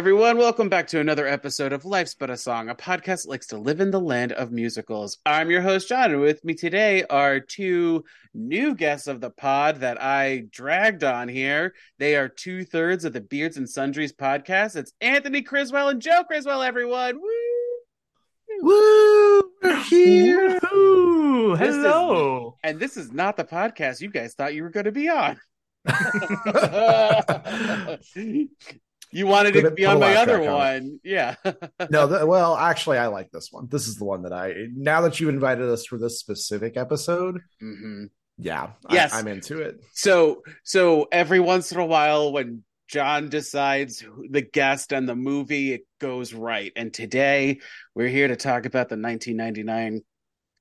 Everyone. Welcome back to another episode of Life's But a Song, a podcast that likes to live in the land of musicals. I'm your host, Jon, and with me today are two new guests of the pod that I dragged on here. They are two thirds of the Beards and Sundries podcast. It's Anthony Criswell and Joe Criswell, everyone. Woo! Woo! We're here. Ooh, This is- hello. And this is not the podcast you guys thought you were going to be on. you wanted Put to be on my other one. Yeah. no, th- well, actually, I like this one. This is the one that I. Now that you invited us for this specific episode, hmm yeah, Yes. I, I'm into it. So so every once in a while when Jon decides the guest and the movie, it goes right. And today we're here to talk about the 1999.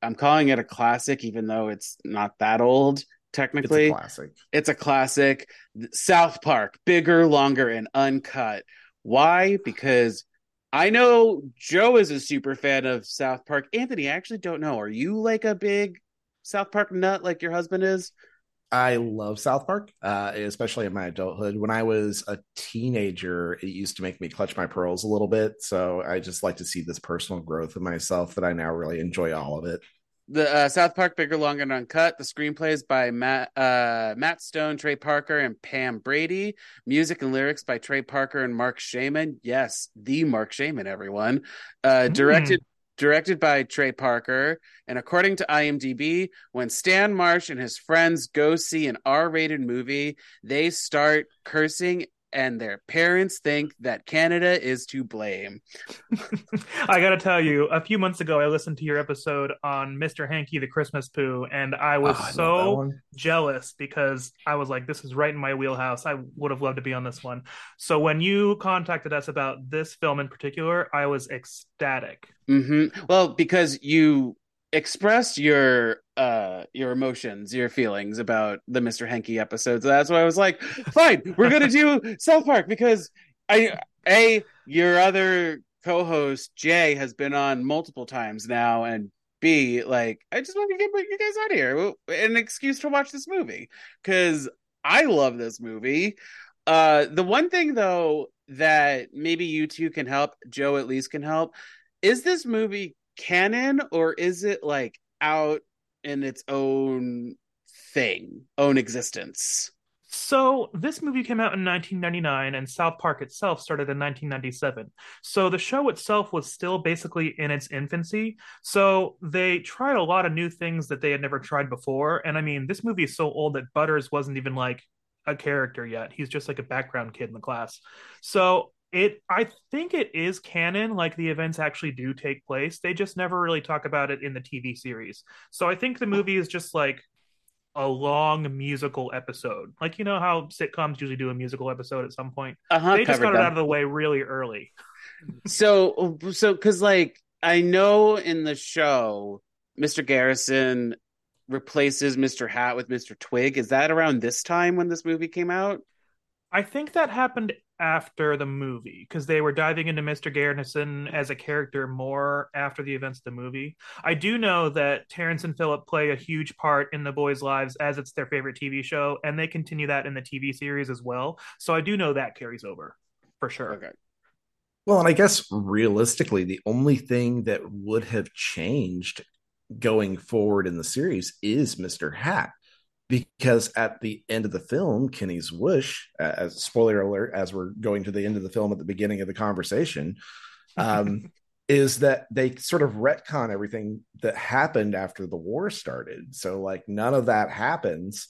I'm calling it a classic, even though it's not that old It's technically. a classic. It's a classic. South Park, bigger, longer, and uncut. Why? Because I know Joe is a super fan of South Park. Anthony, I actually don't know. Are you like a big South Park nut like your husband is? I love South Park, uh, especially in my adulthood. When I was a teenager, it used to make me clutch my pearls a little bit. So I just like to see this personal growth in myself that I now really enjoy all of it. The uh, South Park Bigger, Longer, and Uncut. The screenplay is by Matt uh, Matt Stone, Trey Parker, and Pam Brady. Music and lyrics by Trey Parker and Marc Shaiman. Yes, the Marc Shaiman, everyone. Uh, Hmm. directed directed by Trey Parker. And according to IMDb, when Stan Marsh and his friends go see an R-rated movie, they start cursing. And their parents think that Canada is to blame. I gotta tell you, a few months ago, I listened to your episode on Mr. Hankey the Christmas Poo, and I was Oh, I so jealous because I was like, this is right in my wheelhouse. I would have loved to be on this one. So when you contacted us about this film in particular, I was ecstatic. hmm Well, because you expressed your uh your emotions, your feelings about the Mr. Hankey episodes. That's why I was like, fine, we're gonna do South Park because I a your other co-host Jay has been on multiple times now, and B like I just want to get you guys out of here, an excuse to watch this movie because I love this movie. Uh, the one thing though that maybe you two can help, Joe at least can help, is this movie canon or is it like out in its own thing, own existence? So this movie came out in 1999, and South Park itself started in 1997. So the show itself was still basically in its infancy. So they tried a lot of new things that they had never tried before. And I mean, this movie is so old that Butters wasn't even like a character yet. He's just like a background kid in the class. So it, I think it is canon. Like the events actually do take place. They just never really talk about it in the TV series. So I think the movie is just like a long musical episode. Like you know how sitcoms usually do a musical episode at some point. Uh-huh, they just got it out of the way really early. so so because like I know in the show, Mr. Garrison replaces Mr. Hat with Mr. Twig. Is that around this time when this movie came out? I think that happened after the movie because they were diving into Mr. Garrison as a character more after the events of the movie. I do know that Terrance and Phillip play a huge part in the boys' lives as it's their favorite TV show, and they continue that in the TV series as well. So I do know that carries over for sure. Okay. Well, and I guess realistically, the only thing that would have changed going forward in the series is Mr. Hat. Because at the end of the film, Kenny's wish, uh, as spoiler alert, as we're going to the end of the film at the beginning of the conversation, um, is that they sort of retcon everything that happened after the war started. So, like, none of that happens.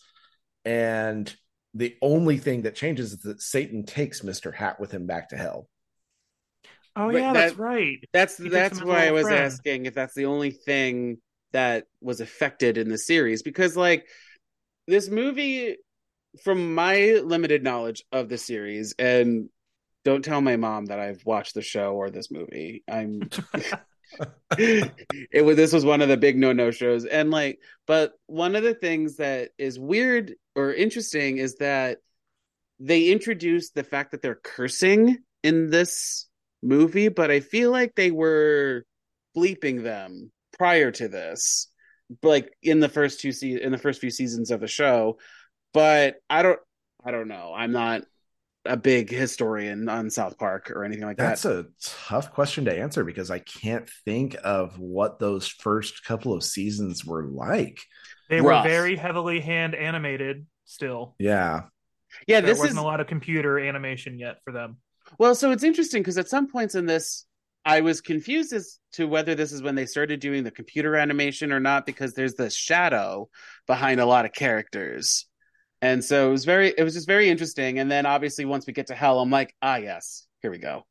And the only thing that changes is that Satan takes Mr. Hat with him back to hell. Oh But yeah, that- that's right. That's He that's him as a why I was friend. asking if that's the only thing that was affected in the series because like this movie from my limited knowledge of the series and don't tell my mom that I've watched the show or this movie. I'm it was this was one of the big no no shows, and like, but one of the things that is weird or interesting is that they introduced the fact that they're cursing in this movie, but I feel like they were bleeping them prior to this, like in the first two se- in the first few seasons of the show. But I don't, I don't know. I'm not a big historian on South Park or anything like That's that. That's a tough question to answer because I can't think of what those first couple of seasons were like. They were very heavily hand animated still. Yeah. yeah, There this wasn't is a lot of computer animation yet for them. Well, so it's interesting because at some points in this, I was confused as to whether this is when they started doing the computer animation or not, because there's the shadow behind a lot of characters. And so it was very, it was just very interesting. And then obviously once we get to hell, I'm like, ah, yes, here we go.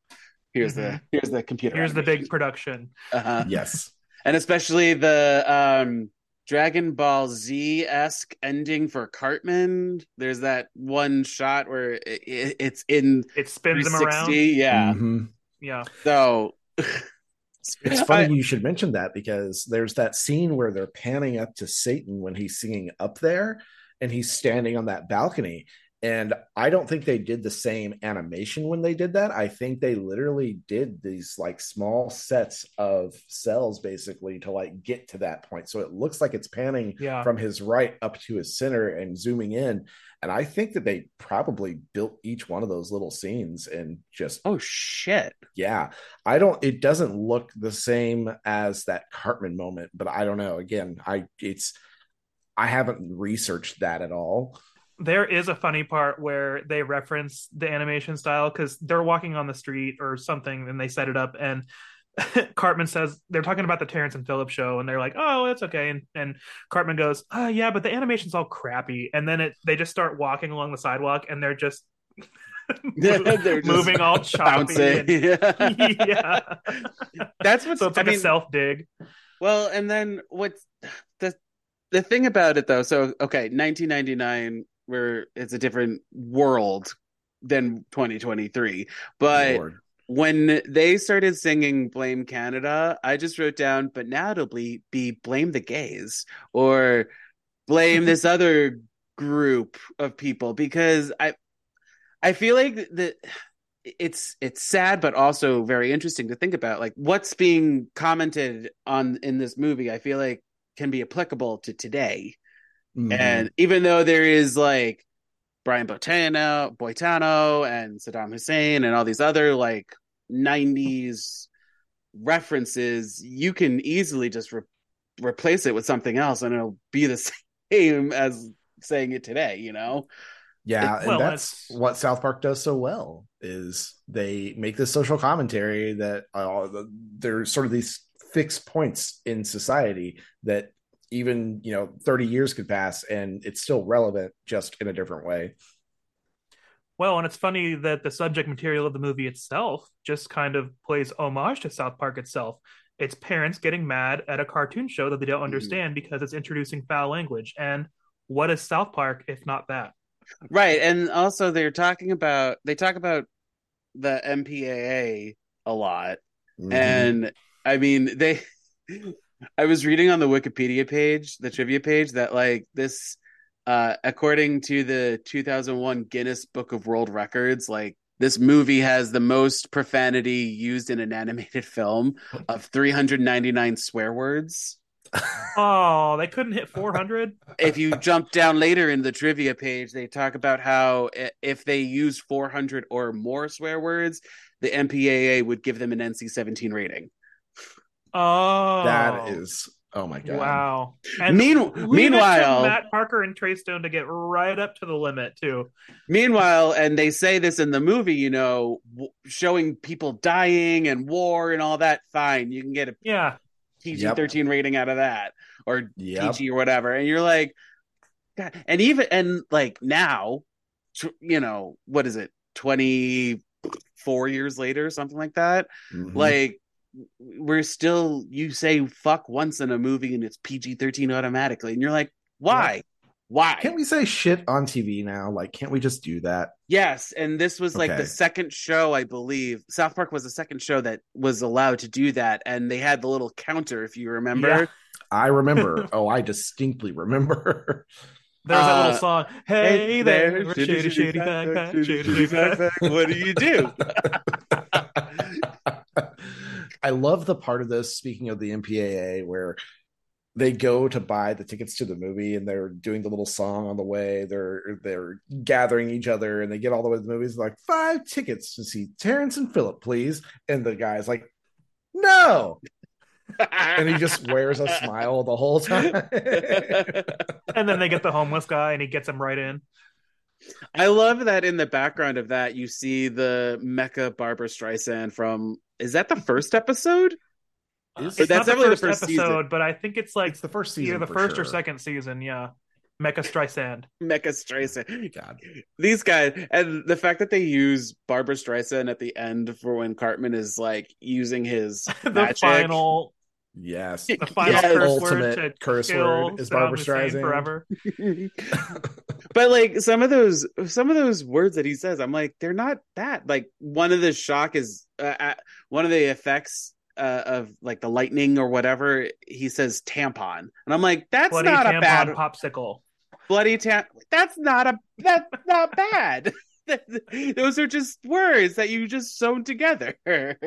Here's the Mhm. here's the computer. Here's the big production. uh-huh. Yes. and especially the um Dragon Ball Z esque ending for Cartman. There's that one shot where it, it, it's in It spins them around. Yeah. Mhm. Yeah. So It's funny I- you should mention that because there's that scene where they're panning up to Satan when he's singing up there and he's standing on that balcony. And I don't think they did the same animation when they did that. I think they literally did these like small sets of cells basically to like get to that point. So it looks like it's panning Yeah. from his right up to his center and zooming in. And I think that they probably built each one of those little scenes and just Oh shit. yeah i don't it doesn't look the same as that cartman moment but i don't know again i it's i haven't researched that at all There is a funny part where they reference the animation style because they're walking on the street or something and they set it up and Cartman says they're talking about the Terrance and Phillips show and they're like, "Oh, it's okay." And and Cartman goes, "Oh, yeah, but the animation's all crappy." And then it they just start walking along the sidewalk and they're just They're just moving all choppy. And, yeah. That's what's So it's I like a mean, self dig. well, and then what's the the thing about it though? So okay, 1999, where it's a different world than 2023, but Lord. when they started singing blame canada i just wrote down but now it'll be, be blame the gays or blame this other group of people. Because i i feel like that it's it's sad but also very interesting to think about like what's being commented on in this movie i feel like can be applicable to today Mhm. and even though there is like Brian Botano, Boitano and Saddam Hussein and all these other like 90s references, you can easily just re- replace it with something else and it'll be the same as saying it today, you know? yeah It- and well, that's it's- what south park does so well is they make this social commentary that uh, there's sort of these fixed points in society that even you know 30 years could pass and it's still relevant just in a different way Well, and it's funny that the subject material of the movie itself just kind of plays homage to South Park itself. It's parents getting mad at a cartoon show that they don't understand because it's introducing foul language. And what is South Park if not that? Right. And also they're talking about they talk about the MPAA a lot. Mhm. And I mean, they I was reading on the Wikipedia page, the trivia page, that like this uh according to the 2001 Guinness Book of World Records, like this movie has the most profanity used in an animated film of 399 swear words. Oh, they couldn't hit 400? If you jump down later in the trivia page, they talk about how if they use 400 or more swear words, the MPAA would give them an NC-17 rating. Oh. that is oh my god Wow. Mean- leave to meanwhile- Matt Parker and Trey Stone to get right up to the limit, too. Meanwhile, and they say this in the movie, you know, w- showing people dying and war and all that. Fine, you can get a Yeah. PG thirteen rating out of that, or Yep. PG or whatever. And you're like, God. And even and like now, tw- you know, what is it, twenty four years later, something like that. Mhm. Like we're still you say fuck once in a movie and it's PG thirteen automatically, and you're like, why? Why? Can't we say shit on TV now? Like, can't we just do that? Yes, and this was like Okay. the second show, I believe. South Park was the second show that was allowed to do that, and they had the little counter, if you remember. Yeah. I remember. oh, I distinctly remember. There's that Uh, little song. Hey, there, shady, shady, backpack, shady, shady backpack. What do you do? I love the part of this, speaking of the MPAA, where they go to buy the tickets to the movie and they're doing the little song on the way. They're they're gathering each other and they get all the way to the movies like five tickets to see Terrance and Phillip, please. And the guy's like, no. And he just wears a smile the whole time. And then they get the homeless guy and he gets him right in. I love that in the background of that, you see the Mecha Barbra Streisand from. Is that the first episode? Uh, is- It's that's not the definitely the first, first episode, season. but I think it's like it's the first season. either the for first or second season. Yeah, Mecha Streisand. Mecha Streisand. God. These guys, and the fact that they use Barbra Streisand at the end for when Cartman is like using his the magic. final, Yes. the final Yes. curse word Ultimate to curse kill word is Barbra Streisand. forever. but like some of those some of those words that he says i'm like they're not bad like one of the shock is uh, uh, one of the effects uh, of like the lightning or whatever he says tampon and i'm like that's Bloody not a bad popsicle. bloody tam that's not a that's not bad those are just words that you just sewn together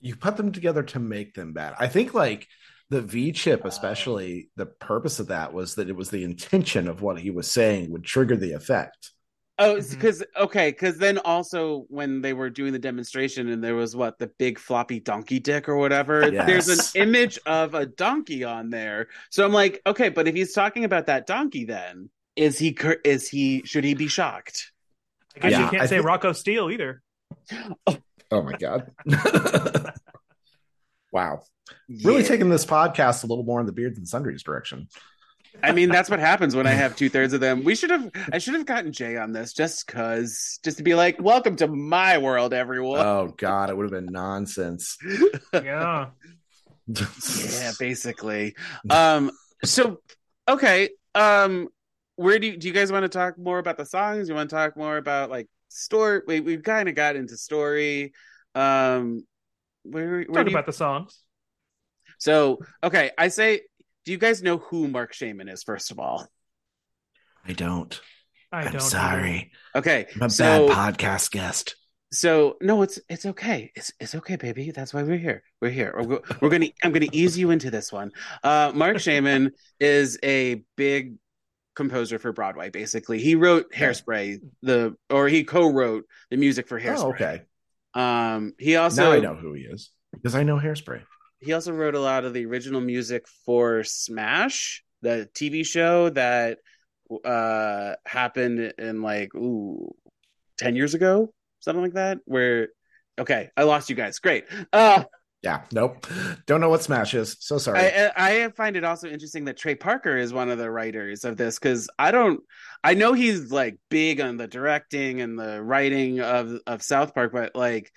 you put them together to make them bad. I think like the V chip, especially the purpose of that was that it was the intention of what he was saying would trigger the effect. Oh, because mm-hmm. okay, because then also when they were doing the demonstration and there was what the big floppy donkey dick or whatever, Yes. there's an image of a donkey on there. So I'm like, okay, but if he's talking about that donkey, then is he is he should he be shocked? I guess Yeah, you can't I say think- Rocco Steele either. Oh, oh my god. wow. Really Yeah. taking this podcast a little more in the beards and sundries direction. I mean, that's what happens when I have two thirds of them. We should have I should have gotten Jay on this just cause just to be like, welcome to my world, everyone. Oh god, it would have been nonsense. Yeah. yeah basically um so okay um where do you, do you guys want to talk more about the songs you want to talk more about like story we, we've kind of got into story um where, where Talk do you, about the songs. so okay i say do you guys know who marc shaiman is first of all I don't. I I'm don't. sorry. okay I'm a so bad podcast guest. so no it's it's okay it's it's okay baby that's why we're here we're here we're, we're gonna i'm gonna ease you into this one uh marc shaiman is a big composer for broadway basically he wrote hairspray the or he co-wrote the music for hairspray Oh, okay. Um he now also I know who he is because I know hairspray. he also wrote a lot of the original music for smash the tv show that uh happened in like ooh 10 years ago something like that where okay i lost you guys great uh Yeah, nope. Don't know what Smash is. So sorry. I, I I find it also interesting that Trey Parker is one of the writers of this because I don't I know he's like big on the directing and the writing of of South Park, but like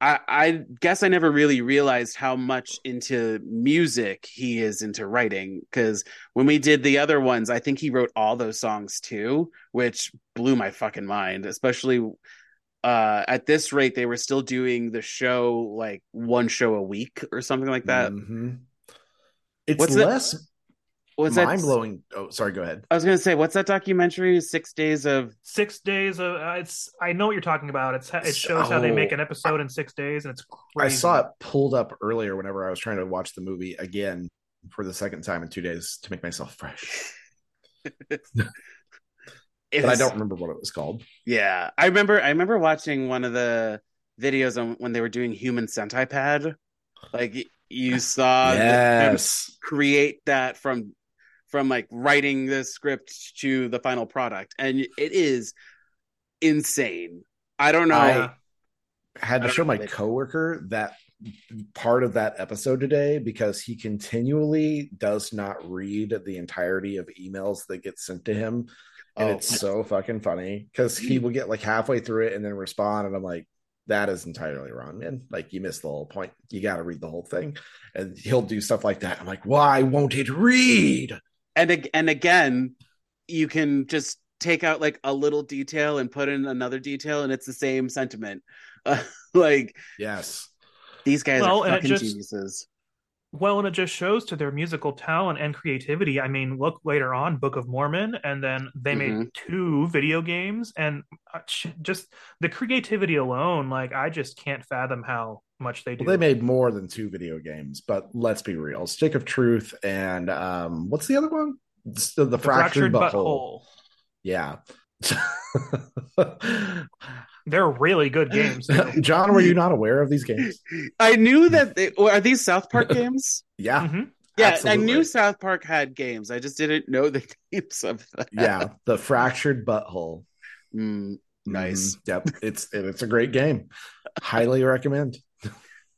I I guess I never really realized how much into music he is into writing because when we did the other ones, I think he wrote all those songs too, which blew my fucking mind, especially uh at this rate they were still doing the show like one show a week or something like that Mhm. It's What's that- less was that mind blowing. Oh, sorry. Go ahead. I was gonna say, what's that documentary? Six days of Six days of uh, it's. I know what you're talking about. It's it shows how they make an episode in six days, and it's I saw it pulled up earlier whenever I was trying to watch the movie again for the second time in two days to make myself fresh. But I don't remember what it was called. Yeah, I remember. I remember watching one of the videos on when they were doing Human Centipede. Like you saw them create that from from like writing the script to the final product, and it is insane. I don't know. I had to show my coworker that part of that episode today because he continually does not read the entirety of emails that get sent to him and Oh. it's so fucking funny because he will get like halfway through it and then respond and i'm like that is entirely wrong man like you missed the whole point you got to read the whole thing and he'll do stuff like that i'm like why won't it read and ag- and again you can just take out like a little detail and put in another detail, and it's the same sentiment. Uh, like Yes. these guys Well, are and fucking just- geniuses. Well, and it just shows to their musical talent and creativity. I mean, look later on, Book of Mormon, and then they Mhm. made two video games, and uh, just the creativity alone, like I just can't fathom how much they do. Well, they made more than two video games, but let's be real. Stick of Truth and um, what's the other one? The, the, the fractured, fractured butthole. butthole. Yeah. They're really good games. Jon, were you not aware of these games? I knew that they are these South Park games. Yeah. Mhm. Yeah, absolutely. I knew South Park had games. I just didn't know the names of them. Yeah, the fractured butthole. Mm, Nice. Mhm. Yep, it's it's a great game. Highly recommend.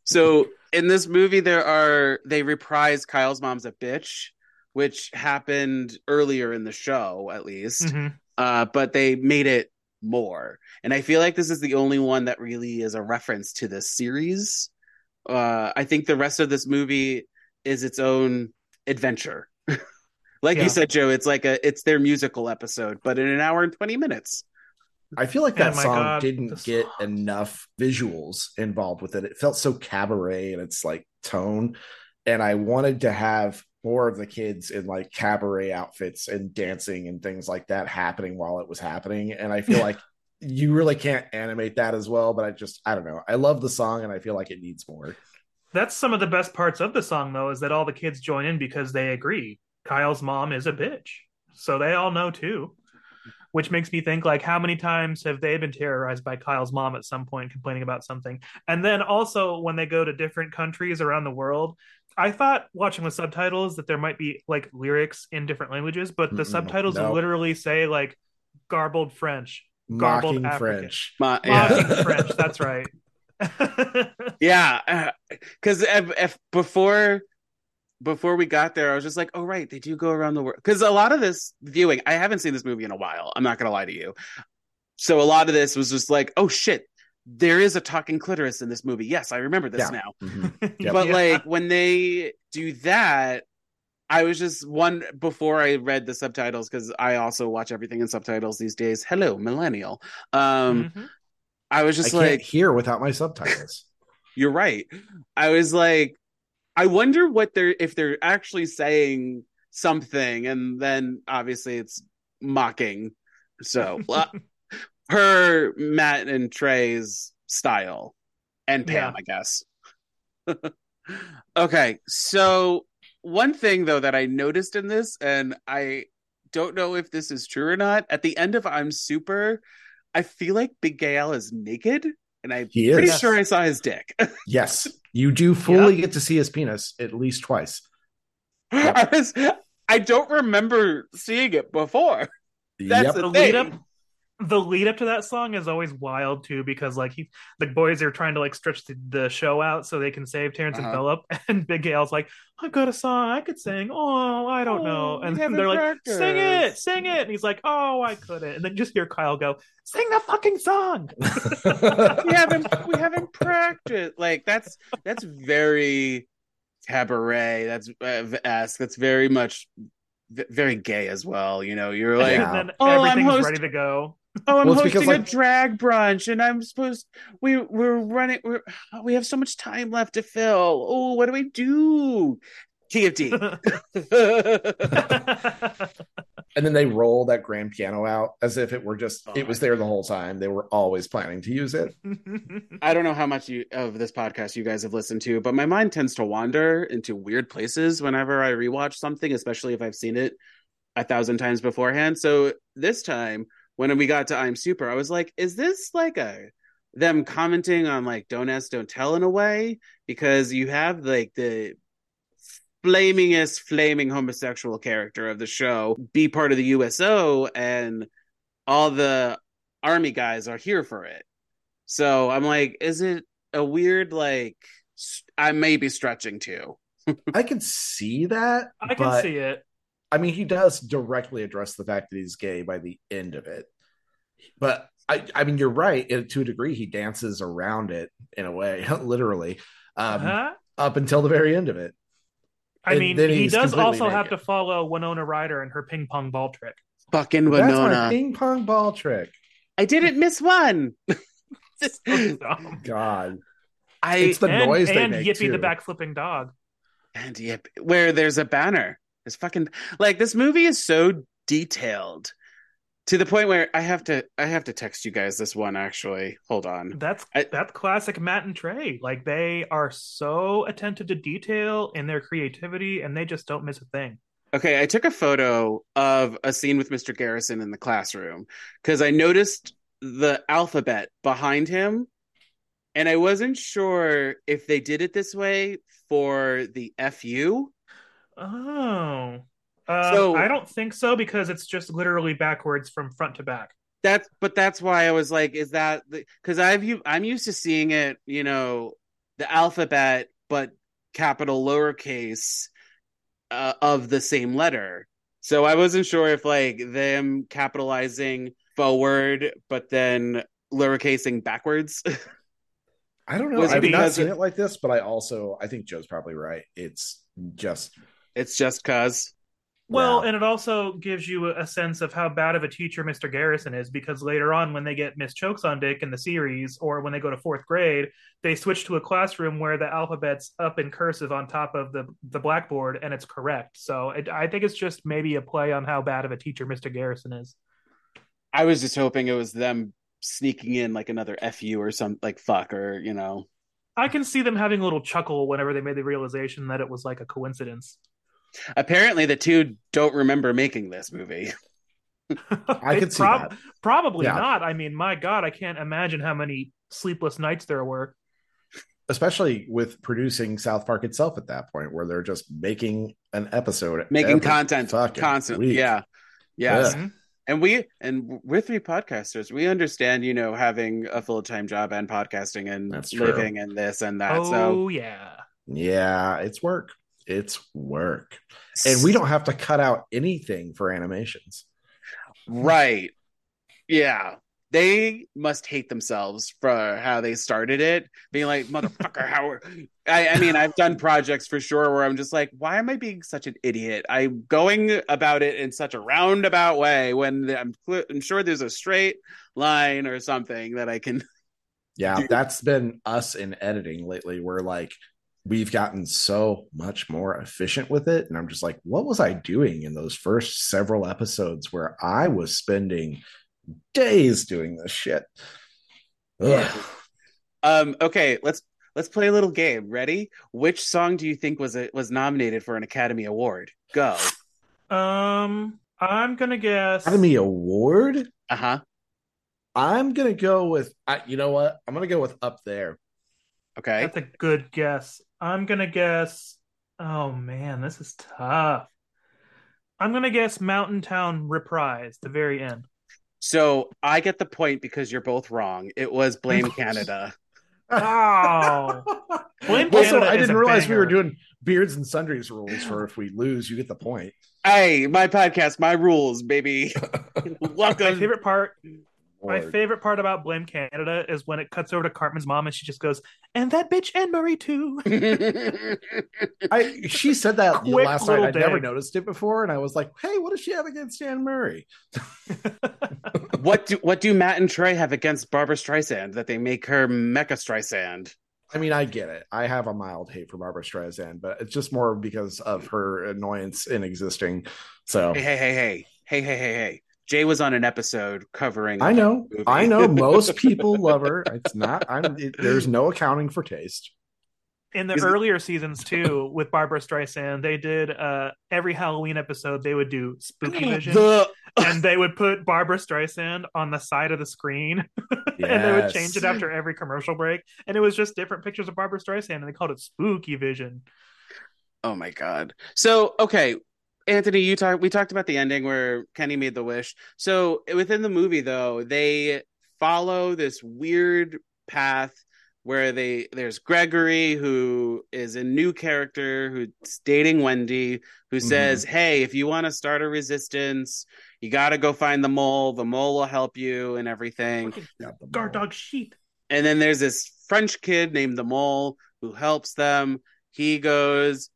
So in this movie, there are they reprise Kyle's mom's a bitch, which happened earlier in the show, at least. Mhm. Uh, but they made it more, and I feel like this is the only one that really is a reference to this series. Uh, I think the rest of this movie is its own adventure. like Yeah. you said, Joe, it's like a it's their musical episode, but in an hour and twenty minutes. I feel like Oh that my song God, didn't the get song. enough visuals involved with it. It felt so cabaret and its like tone, and I wanted to have more of the kids in like cabaret outfits and dancing and things like that happening while it was happening. And I feel like you really can't animate that as well. But I just I don't know. I love the song and I feel like it needs more. That's some of the best parts of the song, though, is that all the kids join in because they agree. Kyle's mom is a bitch. So they all know too. Which makes me think, like, how many times have they been terrorized by Kyle's mom at some point complaining about something? And then also, when they go to different countries around the world, I thought watching the subtitles that there might be like lyrics in different languages, but the Mm-mm, subtitles no. literally say like garbled French, Garbled Mocking African. French. My, mocking yeah. French. That's right. Yeah, uh, because if, uh, if before before we got there, I was just like, oh right, they do go around the world. Because a lot of this viewing, I haven't seen this movie in a while. I'm not gonna lie to you. So a lot of this was just like, oh shit, there is a talking clitoris in this movie. Yes, I remember this Yeah. now. Mhm. Yep. But Yeah. like when they do that, I was just one before I read the subtitles because I also watch everything in subtitles these days. Hello, millennial. Um, Mhm. I was I just can't like, hear without my subtitles. you're right. I was like, I wonder what they're if they're actually saying something, and then obviously it's mocking. So her Matt and Trey's style, and Pam, Yeah. I guess. okay, so one thing though that I noticed in this, and I don't know if this is true or not. At the end of I'm Super, I feel like Big Gay Al is naked, and I'm He pretty is. sure I saw his dick. Yes, you do fully get to see his penis at least twice. I was I don't remember seeing it before. That's Yep. the the thing. lead up the lead up to that song is always wild too because like he the boys are trying to like stretch the, the show out so they can save Terrance Uh-huh. and Phillip and Big Gay Al's like I've got a song I could sing oh I don't know Oh, and we they're like sing it sing it and he's like oh I couldn't and then just hear Kyle go sing the fucking song we haven't we haven't practiced. Like that's that's very cabaret. That's uh, esque. That's very much very gay as well. You know, you're like, Yeah. and then Oh, I'm everything's host- ready to go oh, I'm Well, it's because, hosting a drag brunch, and I'm supposed we we're running. We're we have so much time left to fill. Oh, what do we do? TFD. and then they roll that grand piano out as if it were just Oh it was my there the whole time. They were always planning to use it. I don't know how much you, of this podcast you guys have listened to, but my mind tends to wander into weird places whenever I rewatch something, especially if I've seen it a thousand times beforehand. So this time, when we got to I'm Super, I was like, is this like a them commenting on like don't ask, don't tell in a way? Because you have like the flamingest, flaming homosexual character of the show be part of the USO, and all the army guys are here for it. So I'm like, is it a weird like? I may be stretching too. I can see that. I can but, see it I mean, he does directly address the fact that he's gay by the end of it. But I, I mean, you're right. To a degree, he dances around it in a way, literally, um, huh up until the very end of it. I and mean he does completely also have to follow Winona Ryder and her ping pong ball trick Fucking That's my Winona. ping pong ball trick. I didn't miss one. So dumb. God. I It's the and, noise they and make, Yippee the too. backflipping dog. and yep, where there's a banner. There's fucking like this movie is so detailed to the point where I have to I have to text you guys this one actually. Hold on. That's I- that's classic Matt and Trey. Like they are so attentive to detail in their creativity, and they just don't miss a thing. Okay, I took a photo of a scene with Mr. Garrison in the classroom because I noticed the alphabet behind him, and I wasn't sure if they did it this way for the FU. Oh, uh, So- I don't think so because it's just literally backwards from front to back. That's but that's why I was like, is that because I've I'm used to seeing it, you know, the alphabet but capital lowercase uh, of the same letter. So I wasn't sure if like them capitalizing forward but then lowercasing backwards. I don't know. Was it I've not seen it- it like this, but I also I think Joe's probably right. It's just it's just cuz. Well, and it also gives you a sense of how bad of a teacher Mr. Garrison is because later on, when they get Miss Choksondik in the series, or when they go to fourth grade, they switch to a classroom where the alphabet's up in cursive on top of the the blackboard, and it's correct. So it, I think it's just maybe a play on how bad of a teacher Mr. Garrison is. I was just hoping it was them sneaking in like another FU or some like fuck or, you know. I can see them having a little chuckle whenever they made the realization that it was like a coincidence. Apparently the two don't remember making this movie. I They could see prob- that. Probably Yeah. not. I mean, my God, I can't imagine how many sleepless nights there were. especially with producing South Park itself at that point, where they're just making an episode, Making content constantly. week. Yeah. Yes. Yeah. Mm-hmm. And we and we're three podcasters. We understand, you know, having a full time job and podcasting and That's true. living and this and that. oh So yeah. Yeah, it's work. It's work, and we don't have to cut out anything for animations. right. Yeah. They must hate themselves for how they started it, being like, motherfucker, how are I, I mean, I've done projects for sure where I'm just like, why am I being such an idiot? I'm going about it in such a roundabout way when I'm, cl- I'm sure there's a straight line or something that I can Yeah, that's been us in editing lately. Where like we've gotten so much more efficient with it, and I'm just like, what was I doing in those first several episodes where I was spending days doing this shit? Ugh. Yeah. Um. Okay. Let's let's play a little game. Ready? Which song do you think was it was nominated for an Academy Award? Go. Um, I'm gonna guess. Academy Award. Uh huh. I'm gonna go with. I, you know what? I'm gonna go with up there. Okay. That's a good guess. I'm gonna guess. Oh man, this is tough. I'm gonna guess Mountain Town Reprise, the very end. So I get the point because you're both wrong. It was Blame Canada. Oh, Blame also, Canada I didn't a realize we were doing beards and sundries rules for if we lose, you get the point. Hey, my podcast, my rules, baby. My Welcome. favorite part. My favorite part about Blame Canada is when it cuts over to Cartman's mom and she just goes, "And that bitch Anne Murray too." I she said that Quick last night. little I'd never noticed it before, and I was like, "Hey, what does she have against Anne Murray?" what do what do Matt and Trey have against Barbra Streisand that they make her Mecha Streisand? I mean, I get it. I have a mild hate for Barbra Streisand, but it's just more because of her annoyance in existing. So Hey, hey, hey, hey, hey, hey, hey, hey. Jay was on an episode covering. I know, movie. I know. Most people love her. It's not. I'm. It, there's no accounting for taste. In the Is it- earlier seasons too, with Barbra Streisand, they did uh every Halloween episode they would do spooky vision. The and they would put Barbra Streisand on the side of the screen, and they would change it after every commercial break, and it was just different pictures of Barbra Streisand, and they called it Spooky Vision. Oh my god. So okay, Anthony, you talked. We talked about the ending where Kenny made the wish. So within the movie, though, they follow this weird path where they there's Gregory who is a new character who's dating Wendy, who mm-hmm. says, "Hey, if you want to start a resistance, you got to go find the mole. The mole will help you and everything." Fucking Got the guard dog sheep. And then there's this French kid named the Mole who helps them. He goes,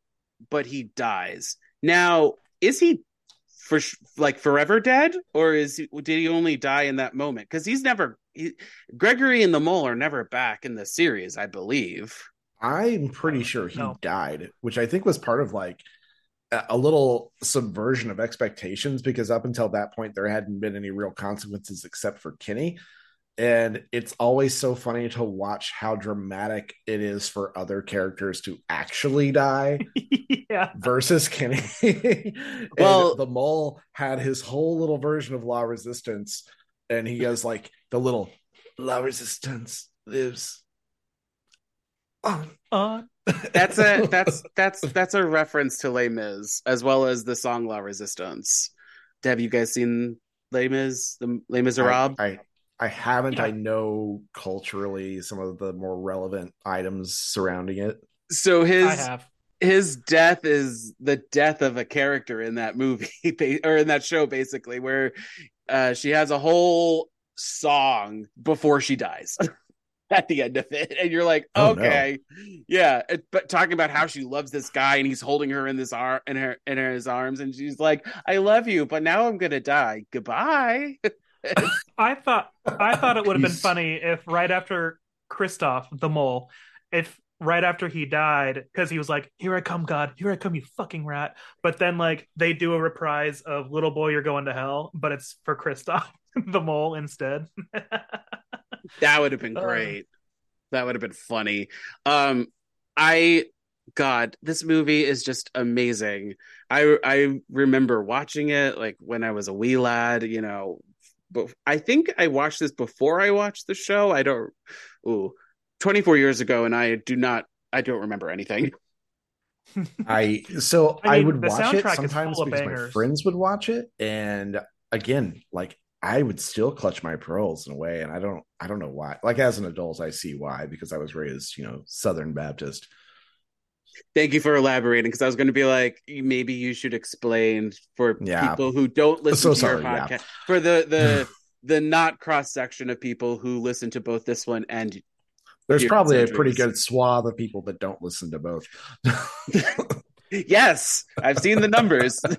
but he dies. Now, is he for like forever dead, or is he, did he only die in that moment? Because he's never he, Gregory and the mole are never back in the series, I believe. I'm pretty sure he No. died, which I think was part of like a a little subversion of expectations because up until that point there hadn't been any real consequences except for Kenny. And it's always so funny to watch how dramatic it is for other characters to actually die yeah. versus Kenny. And Well- the mole had his whole little version of La Resistance, and he goes like the little La Resistance lives on. Uh, That's a that's that's that's a reference to Les Mis as well as the song La Resistance. Have you guys seen Les Mis? The Les Miserables? I, I I haven't. Yeah. I know culturally some of the more relevant items surrounding it. So his his death is the death of a character in that movie or in that show basically where uh she has a whole song before she dies at the end of it and you're like Oh, no. okay yeah it, but talking about how she loves this guy and he's holding her in this arm in her in his arms and she's like i love you but now i'm gonna die goodbye I thought I thought it would have been funny if right after Christophe the mole, if right after he died, because he was like, "Here I come, God! Here I come, you fucking rat!" But then like they do a reprise of "Little Boy, You're Going to Hell," but it's for Christophe the mole instead. That would have been Uh. great. That would have been funny. Um I god, this movie is just amazing. I I remember watching it like when I was a wee lad, you know, but I think I watched this before I watched the show. I don't ooh, 24 years ago and I do not I don't remember anything. I so I I, would watch it sometimes because my friends would watch it, and again, like I would still clutch my pearls in a way, and I don't I don't know why. Like as an adult, I see why because I was raised, you know, Southern Baptist. Thank you for elaborating because I was going to be like maybe you should explain for Yeah. people who don't listen So to your sorry, yeah. podcast for the the the not cross section of people who listen to both this one and There's Your probably a pretty good swath of people that don't listen to both. Yes, I've seen the numbers. I,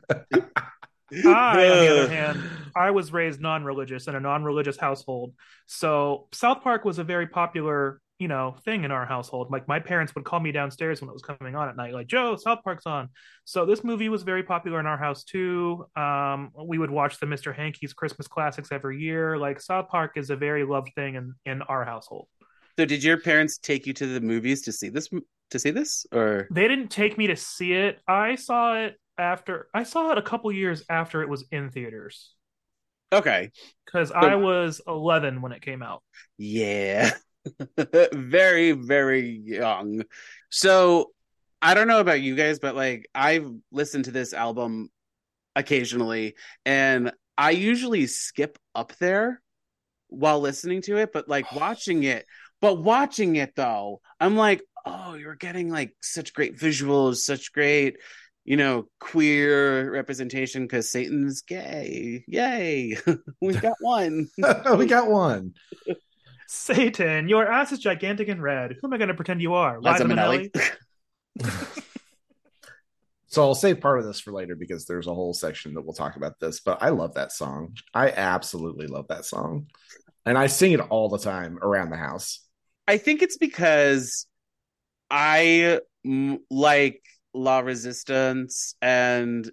on the other hand, I was raised non-religious in a non-religious household, so South Park was a very popular, you know, thing in our household. Like my parents would call me downstairs when it was coming on at night, like Joe, South Park's on. So this movie was very popular in our house too. Um, we would watch the Mr. Hankey's Christmas classics every year. Like South Park is a very loved thing in in our household. so, did your parents take you to the movies to see this? To see this, or They didn't take me to see it. I saw it after. I saw it a couple years after it was in theaters okay, because I was 11 when it came out. yeah, very very young. So, I don't know about you guys, but like I've listened to this album occasionally, and I usually skip up there while listening to it, but like oh. watching it. But watching it though, I'm like, oh, you're getting like such great visuals, such great, you know, queer representation because Satan's gay. Yay. we got one. we got one. Satan, your ass is gigantic and red. Who am I going to pretend you are? Liza Liza Minnelli. Minnelli? So I'll save part of this for later because there's a whole section that we'll talk about this. But I love that song. I absolutely love that song, and I sing it all the time around the house. I think it's because I like La Resistance and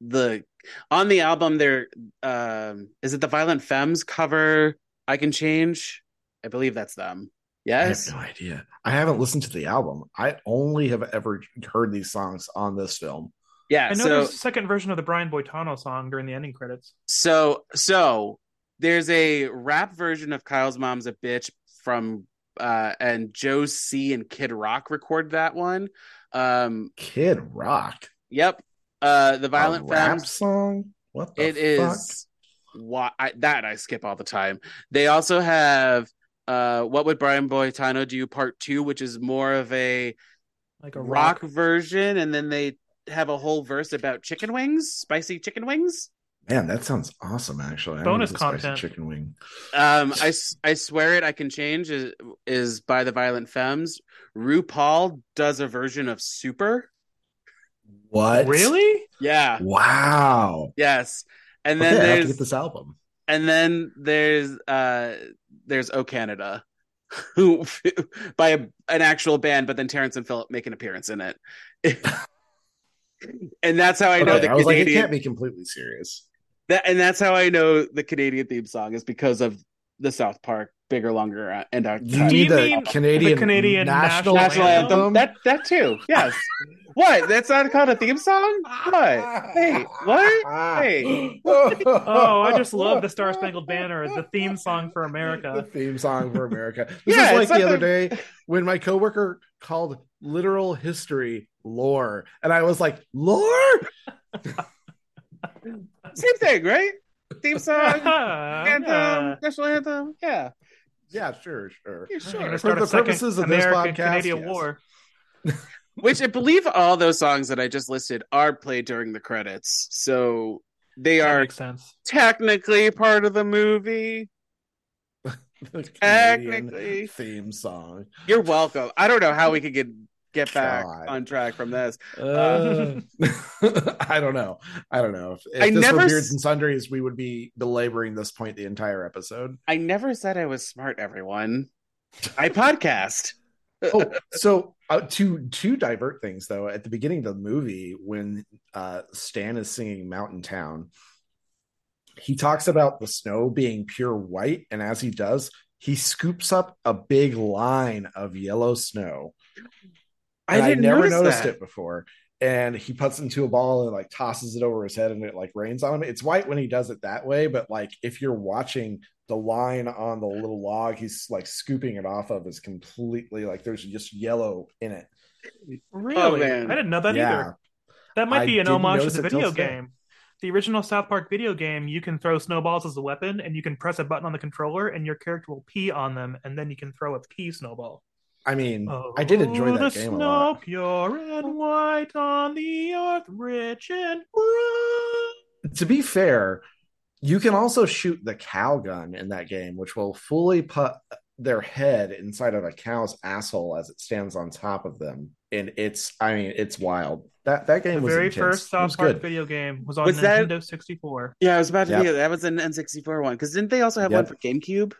the on the album there um is it the Violent Femmes cover I can change? I believe that's them. Yes. I have no idea. I haven't listened to the album. I only have ever heard these songs on this film. Yeah. I know so there's a second version of the Brian Boitano song during the ending credits. so so there's a rap version of Kyle's Mom's a Bitch from uh and Joe C and Kid Rock recorded that one. Um Kid Rock, yep. Uh the a Violent rap Femmes song. What the It fuck? is why I, that I skip all the time. They also have uh what would Brian Boitano do part 2 which is more of a Like a rock, rock. version and then they have a whole verse about chicken wings, spicy chicken wings. Man, that sounds awesome. Actually, I Bonus need a spicy content. chicken wing. Um I, s- I swear it I can change is, is by the Violent Femmes. RuPaul does a version of Super. What? Really? Yeah. Wow. Yes. And Okay, then I have to get this album. and then there's uh there's O Canada, who by a, an actual band, but then Terrence and Philip make an appearance in it. and that's how I know Okay, the I was like, it can't be completely serious. that, and that's how I know the Canadian theme song is because of the South Park bigger, longer, uh, and our You need the mean Canadian, the Canadian national, national anthem? anthem. That that too. Yes. what? That's not called a theme song? What? Hey, what? Hey. Oh, I just love the Star Spangled Banner, the theme song for America. the America. theme song for America. This Yeah, is like it's the other day when my coworker called literal history lore, and I was like, lore? Same thing, right? Theme song, anthem, national anthem. Yeah. Yeah, sure, sure. Yeah, sure. For the purposes of this American podcast, Canadian yes. War. Which I believe all those songs that I just listed are played during the credits. So they That are sense. technically part of the movie. The Technically. theme song. You're welcome. I don't know how we could get get back God. on track from this. Uh, I don't know. I don't know. If, if I this never were s- Beards and Sundries, we would be belaboring this point the entire episode. I never said I was smart, everyone. I podcast. oh, so uh, to to divert things though, at the beginning of the movie, when uh, Stan is singing Mountain Town, he talks about the snow being pure white, and as he does, he scoops up a big line of yellow snow. And I, didn't I never notice noticed that. it before. And he puts it into a ball and like tosses it over his head, and it like rains on him. It's white when he does it that way, but like if you're watching the line on the little log he's like scooping it off of is completely like there's just yellow in it. Oh, really? man. I didn't know that yeah. either. That might I be an didn't homage to notice the it till video today. game. The original South Park video game, you can throw snowballs as a weapon, and you can press a button on the controller, and your character will pee on them, and then you can throw a pee snowball. I mean, Oh, I did enjoy that the game a snow lot. pure and white on the earth, rich and bright. To be fair, you can also shoot the cow gun in that game, which will fully put their head inside of a cow's asshole as it stands on top of them. And it's, I mean, it's wild. That that game The was very intense. first It South Park good. video game was on Was that- Nintendo 64. Yeah, I was about to Yep. be that was an N64 one because didn't they also have Yep. one for GameCube?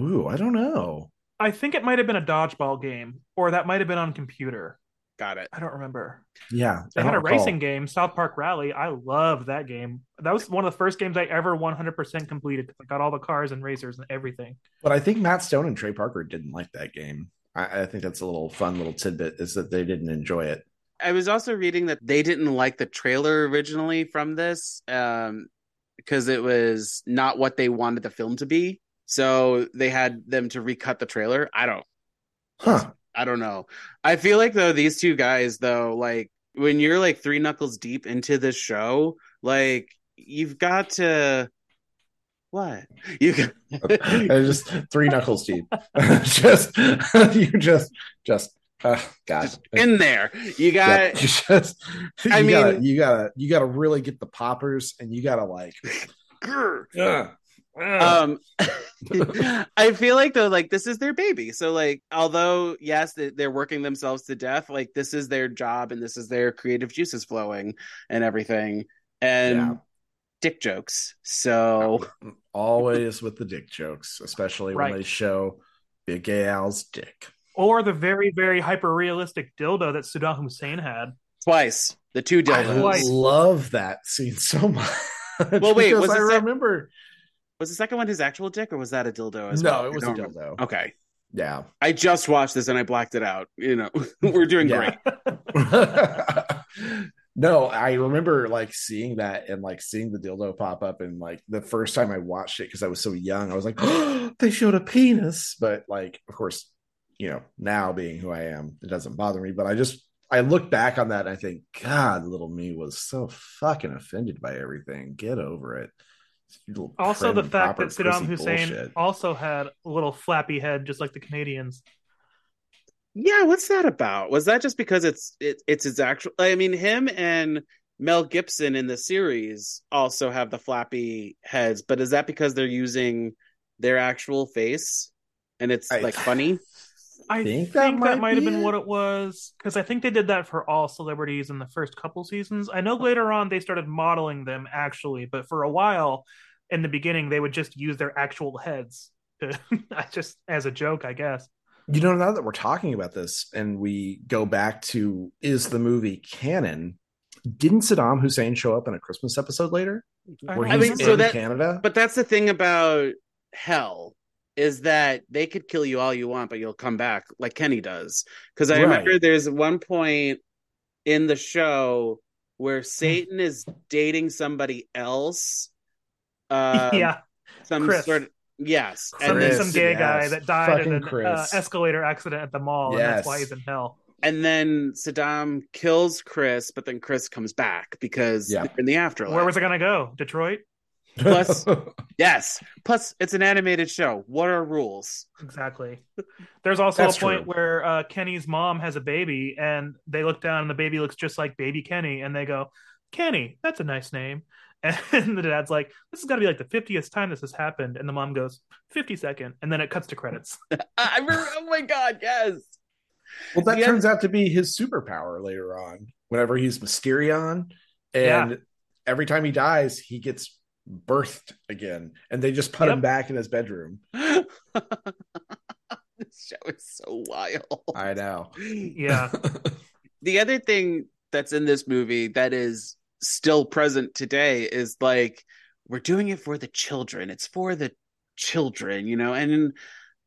Ooh, I don't know. I think it might have been a dodgeball game, or that might have been on computer. Got it. I don't remember. Yeah, They I had a recall. racing game, South Park Rally. I loved that game. That was one of the first games I ever 100% completed because I got all the cars and racers and everything. But I think Matt Stone and Trey Parker didn't like that game. I, I think that's a little fun little tidbit is that they didn't enjoy it. I was also reading that they didn't like the trailer originally from this um, because it was not what they wanted the film to be. So they had them to recut the trailer. I don't. Huh. I don't know. I feel like though these two guys though, like when you're like three knuckles deep into this show, like you've got to what you got. Just three knuckles deep. just you just just uh, God. in there. You got Yeah, you just you I gotta mean- you gotta you gotta really get the poppers and you gotta like yeah. Um i feel like though like this is their baby so like although yes they- they're working themselves to death like this is their job and this is their creative juices flowing and everything and Yeah. dick jokes so always with the dick jokes, especially Right. when they show Big Gay Al's dick. Or the very, very hyper realistic dildo that Saddam Hussein had. twice the two I dildos Like- love that scene so much. Well, wait, was I it remember. Was the second one his actual dick or was that a dildo as No, well? it was a don't remember. dildo. okay Yeah. i just watched this and i blacked it out you know we're doing great no, I remember like seeing that and like seeing the dildo pop up and like the first time I watched it because I was so young, I was like, oh, they showed a penis. But like, of course, you know, now being who I am, it doesn't bother me. But I just I look back on that and I think, God, little me was so fucking offended by everything. Get over it. You little Also, prim the fact that Saddam Hussein bullshit. also had a little flappy head, just like the Canadians. Yeah, what's that about? Was that just because it's it, it's his actual? I mean, him and Mel Gibson in the series also have the flappy heads, but is that because they're using their actual face and it's I- like funny? I think think, that that might might, have be been it. what it was because I think they did that for all celebrities in the first couple seasons. I know later on they started modeling them actually, but for a while in the beginning they would just use their actual heads to just as a joke, I guess. You know, now that we're talking about this and we go back to is the movie canon, didn't Saddam Hussein show up in a Christmas episode later? Where I he's mean, in so that- Canada? But that's the thing about hell is that they could kill you all you want, but you'll come back like Kenny does. Because I Right. remember there's one point in the show where Satan is dating somebody else. Um, yeah, some Chris. sort of yes, some, Chris, some gay yes. guy that died in Fucking an uh, escalator accident at the mall, and that's why he's in hell. and then Saddam kills Chris, but then Chris comes back because Yeah. they're in the afterlife. Where was it gonna go? Detroit? Plus- Yes. Plus, it's an animated show. What are rules? Exactly. There's also That's a point true. where uh, Kenny's mom has a baby, and they look down, and the baby looks just like baby Kenny, and they go, "Kenny, that's a nice name." And the dad's like, "This has got to be like the 50th time this has happened," and the mom goes, "52nd," and then it cuts to credits. I remember, oh my god, yes. well, that Yeah. turns out to be his superpower later on. Whenever he's Mysterion, and Yeah. every time he dies, he gets birthed again, and they just put him back in his bedroom. this show is so wild. I know. Yeah. the other thing that's in this movie that is still present today is like we're doing it for the children. It's for the children, you know, and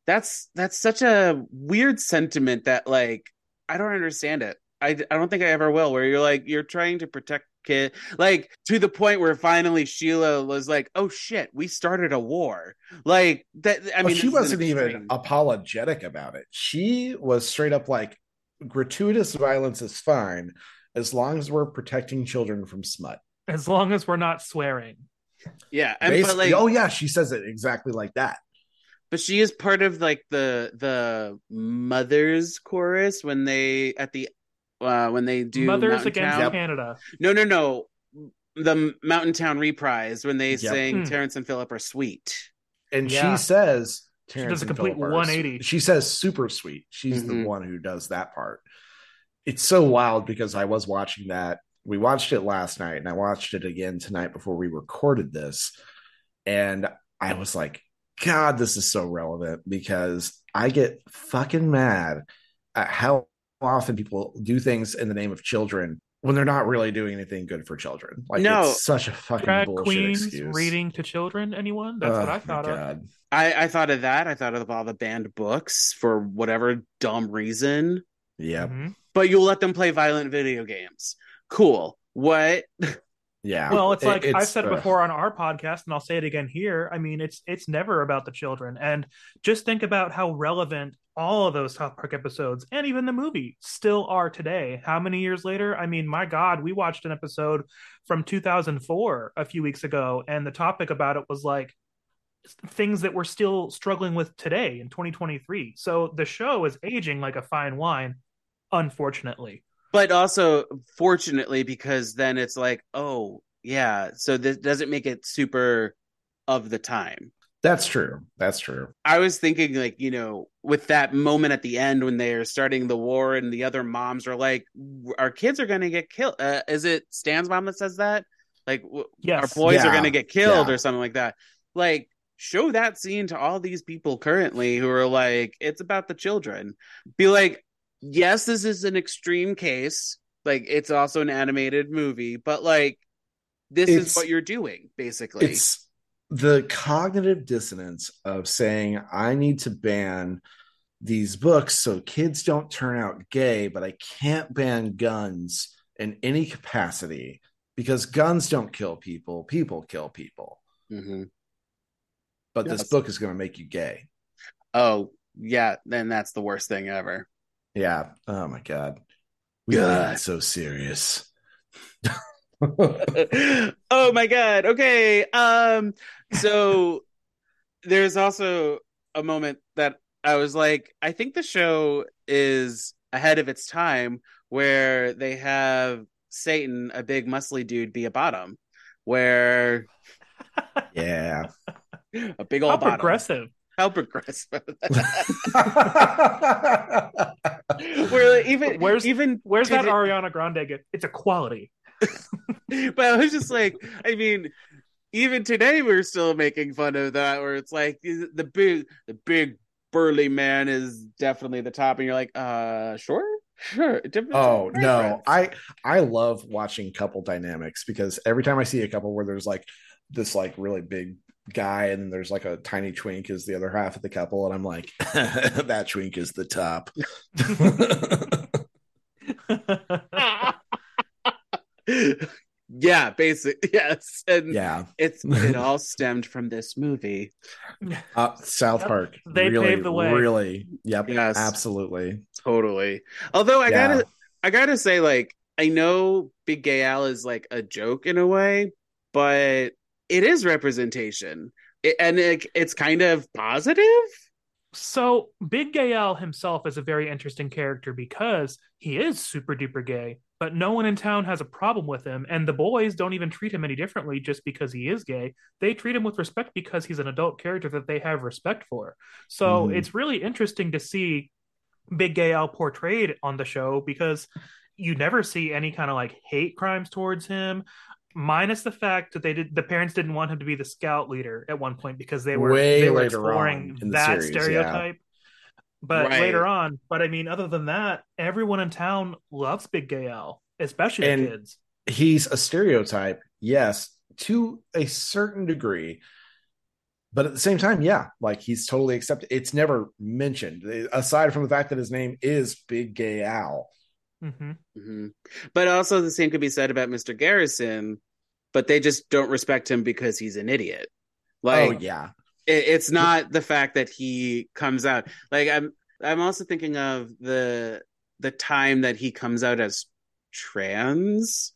that's that's such a weird sentiment that like I don't understand it. I I don't think I ever will. Where you're like you're trying to protect kid like to the point where finally Sheila was like, "Oh shit, we started a war." Like that. I Well, mean, she this is an wasn't even apologetic about it. She was straight up like, gratuitous violence is fine as long as we're protecting children from smut. As long as we're not swearing. yeah. And, but Basically, like, oh yeah, she says it exactly like that. but she is part of like the the mothers chorus when they at the uh when they do Mothers Mountain Against Town. Canada. no no no the mountain town reprise when they Yep. sing Hmm. terrance and phillip are sweet And Yeah. she says, She Terrance does a and complete Phillip are 180. She says super sweet. She's Mhm. the one who does that part. It's so wild because I was watching that. We watched it last night and I watched it again tonight before we recorded this. And I was like, God, this is so relevant because I get fucking mad at how often people do things in the name of children when they're not really doing anything good for children. Like No. it's such a fucking Drag bullshit queens excuse. reading to children. Anyone? That's what Oh, I my thought of. I i thought of that i thought of all the banned books for whatever dumb reason Yeah. Mhm. but you'll let them play violent video games cool what Yeah. Well, it's It- like I've said it ugh. before on our podcast, and I'll say it again here. I mean, it's it's never about the children, and just think about how relevant all of those South Park episodes and even the movie still are today. How many years later? I mean, my God, we watched an episode from 2004 a few weeks ago, and the topic about it was like things that we're still struggling with today in 2023. So the show is aging like a fine wine, unfortunately. but also fortunately because then it's like oh yeah so this doesn't make it super of the time That's true. That's true. i was thinking like you know with that moment at the end when they're starting the war and the other moms are like our kids are going to get killed uh, is it stan's mom that says that like w- Yes. our boys are going to get killed Yeah. or something like that like show that scene to all these people currently who are like it's about the children be like yes this is an extreme case like it's also an animated movie but like this It's- is what you're doing basically It's the cognitive dissonance of saying, I need to ban these books so kids don't turn out gay, but I can't ban guns in any capacity because guns don't kill people, people kill people. Mhm. But Yes. this book is going to make you gay. oh yeah then that's the worst thing ever Yeah. Oh my God. We God. are so serious. oh my god okay um so there's also a moment that i was like i think the show is ahead of its time where they have satan a big muscly dude be a bottom where yeah. a big How old bottom How progressive. How progressive. Where even Where's- even Where's that today- Ariana Grande get? It's equality. but I was just like, I mean, even today we're still making fun of that, where it's like the big, the big burly man is definitely the top, and you're like, uh, sure, sure. Different- Oh no. I I love watching couple dynamics because every time I see a couple where there's like this like really big guy and then there's like a tiny twink is the other half of the couple and I'm like that twink is the top. yeah, basic, yes, and yeah. it's it all stemmed from this movie. Uh, South Yep. Park They really paved the way. really yep Yes. absolutely. Totally. Although I Yeah. gotta, I gotta say, like, I know Big Gay Al is like a joke in a way, but it is representation, it, and it, it's kind of positive. So Big Gay Al himself is a very interesting character because he is super duper gay, but no one in town has a problem with him, and the boys don't even treat him any differently just because he is gay. They treat him with respect because he's an adult character that they have respect for. So Mhm. it's really interesting to see Big Gay Al portrayed on the show because you never see any kind of like hate crimes towards him. Minus the fact that they did, the parents didn't want him to be the scout leader at one point because they were Way they were later exploring on in the that series, yeah. Stereotype. But Right. later on, but I mean, other than that, everyone in town loves Big Gay Al, especially And- the kids. He's a stereotype, yes, to a certain degree. But at the same time, yeah, like he's totally accepted. It's never mentioned, aside from the fact that his name is Big Gay Al. hmm hmm But also, the same could be said about Mister Garrison, but they just don't respect him because he's an idiot. Like, oh yeah, it, it's not the fact that he comes out like i'm i'm also thinking of the the time that he comes out as trans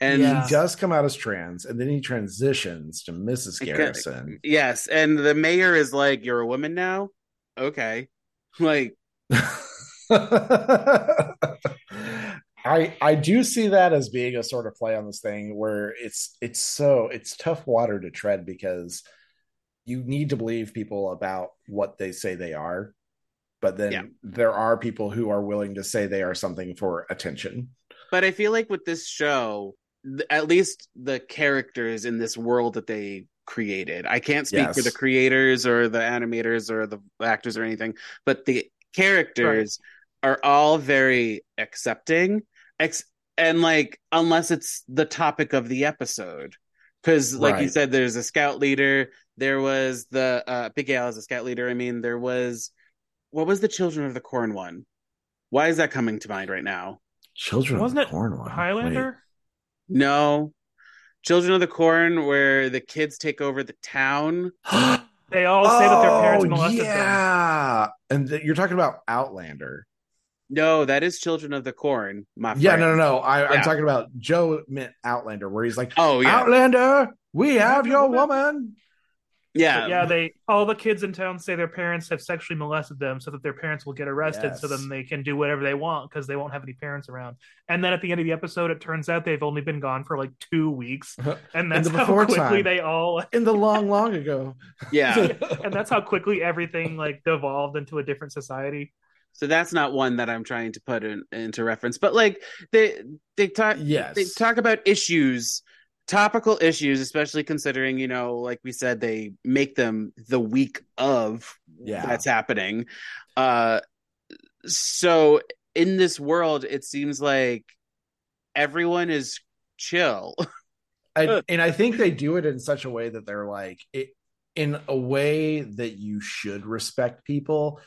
and Yeah. he does come out as trans, and then he transitions to Mrs. Garrison. yes and the mayor is like you're a woman now okay like I I do see that as being a sort of play on this thing where it's it's so it's tough water to tread because you need to believe people about what they say they are, but then Yeah. there are people who are willing to say they are something for attention. but i feel like with this show th- at least the characters in this world that they created i can't speak for the creators or the animators or the actors or anything but the characters are all very accepting ex- and like unless it's the topic of the episode because like you said there's a scout leader there was the uh big al as a scout leader i mean there was what was the children of the corn one why is that coming to mind right now Children Wasn't of it the Corn one. Highlander. no children of the corn where the kids take over the town They all say that their parents Oh, molested them. yeah. And th- you're talking about Outlander. No that is children of the corn my friend. Yeah, no, no, no. I, Yeah. I'm talking about Joe meant Outlander, where he's like, oh yeah Outlander, we have have your your woman." woman. yeah But yeah, they all the kids in town say their parents have sexually molested them, so that their parents will get arrested, so then they can do whatever they want because they won't have any parents around. And then at the end of the episode, it turns out they've only been gone for like two weeks, uh-huh. and that's the how quickly time. they all. In the long, long ago. yeah and that's how quickly everything like devolved into a different society. So that's not one that I'm trying to put in, into reference, but like they they talk yes. they talk about issues, topical issues, especially considering you know, like we said, they make them the week of Yeah. that's happening. Uh, so in this world, it seems like everyone is chill. I, and I think they do it in such a way that they're like it in a way that you should respect people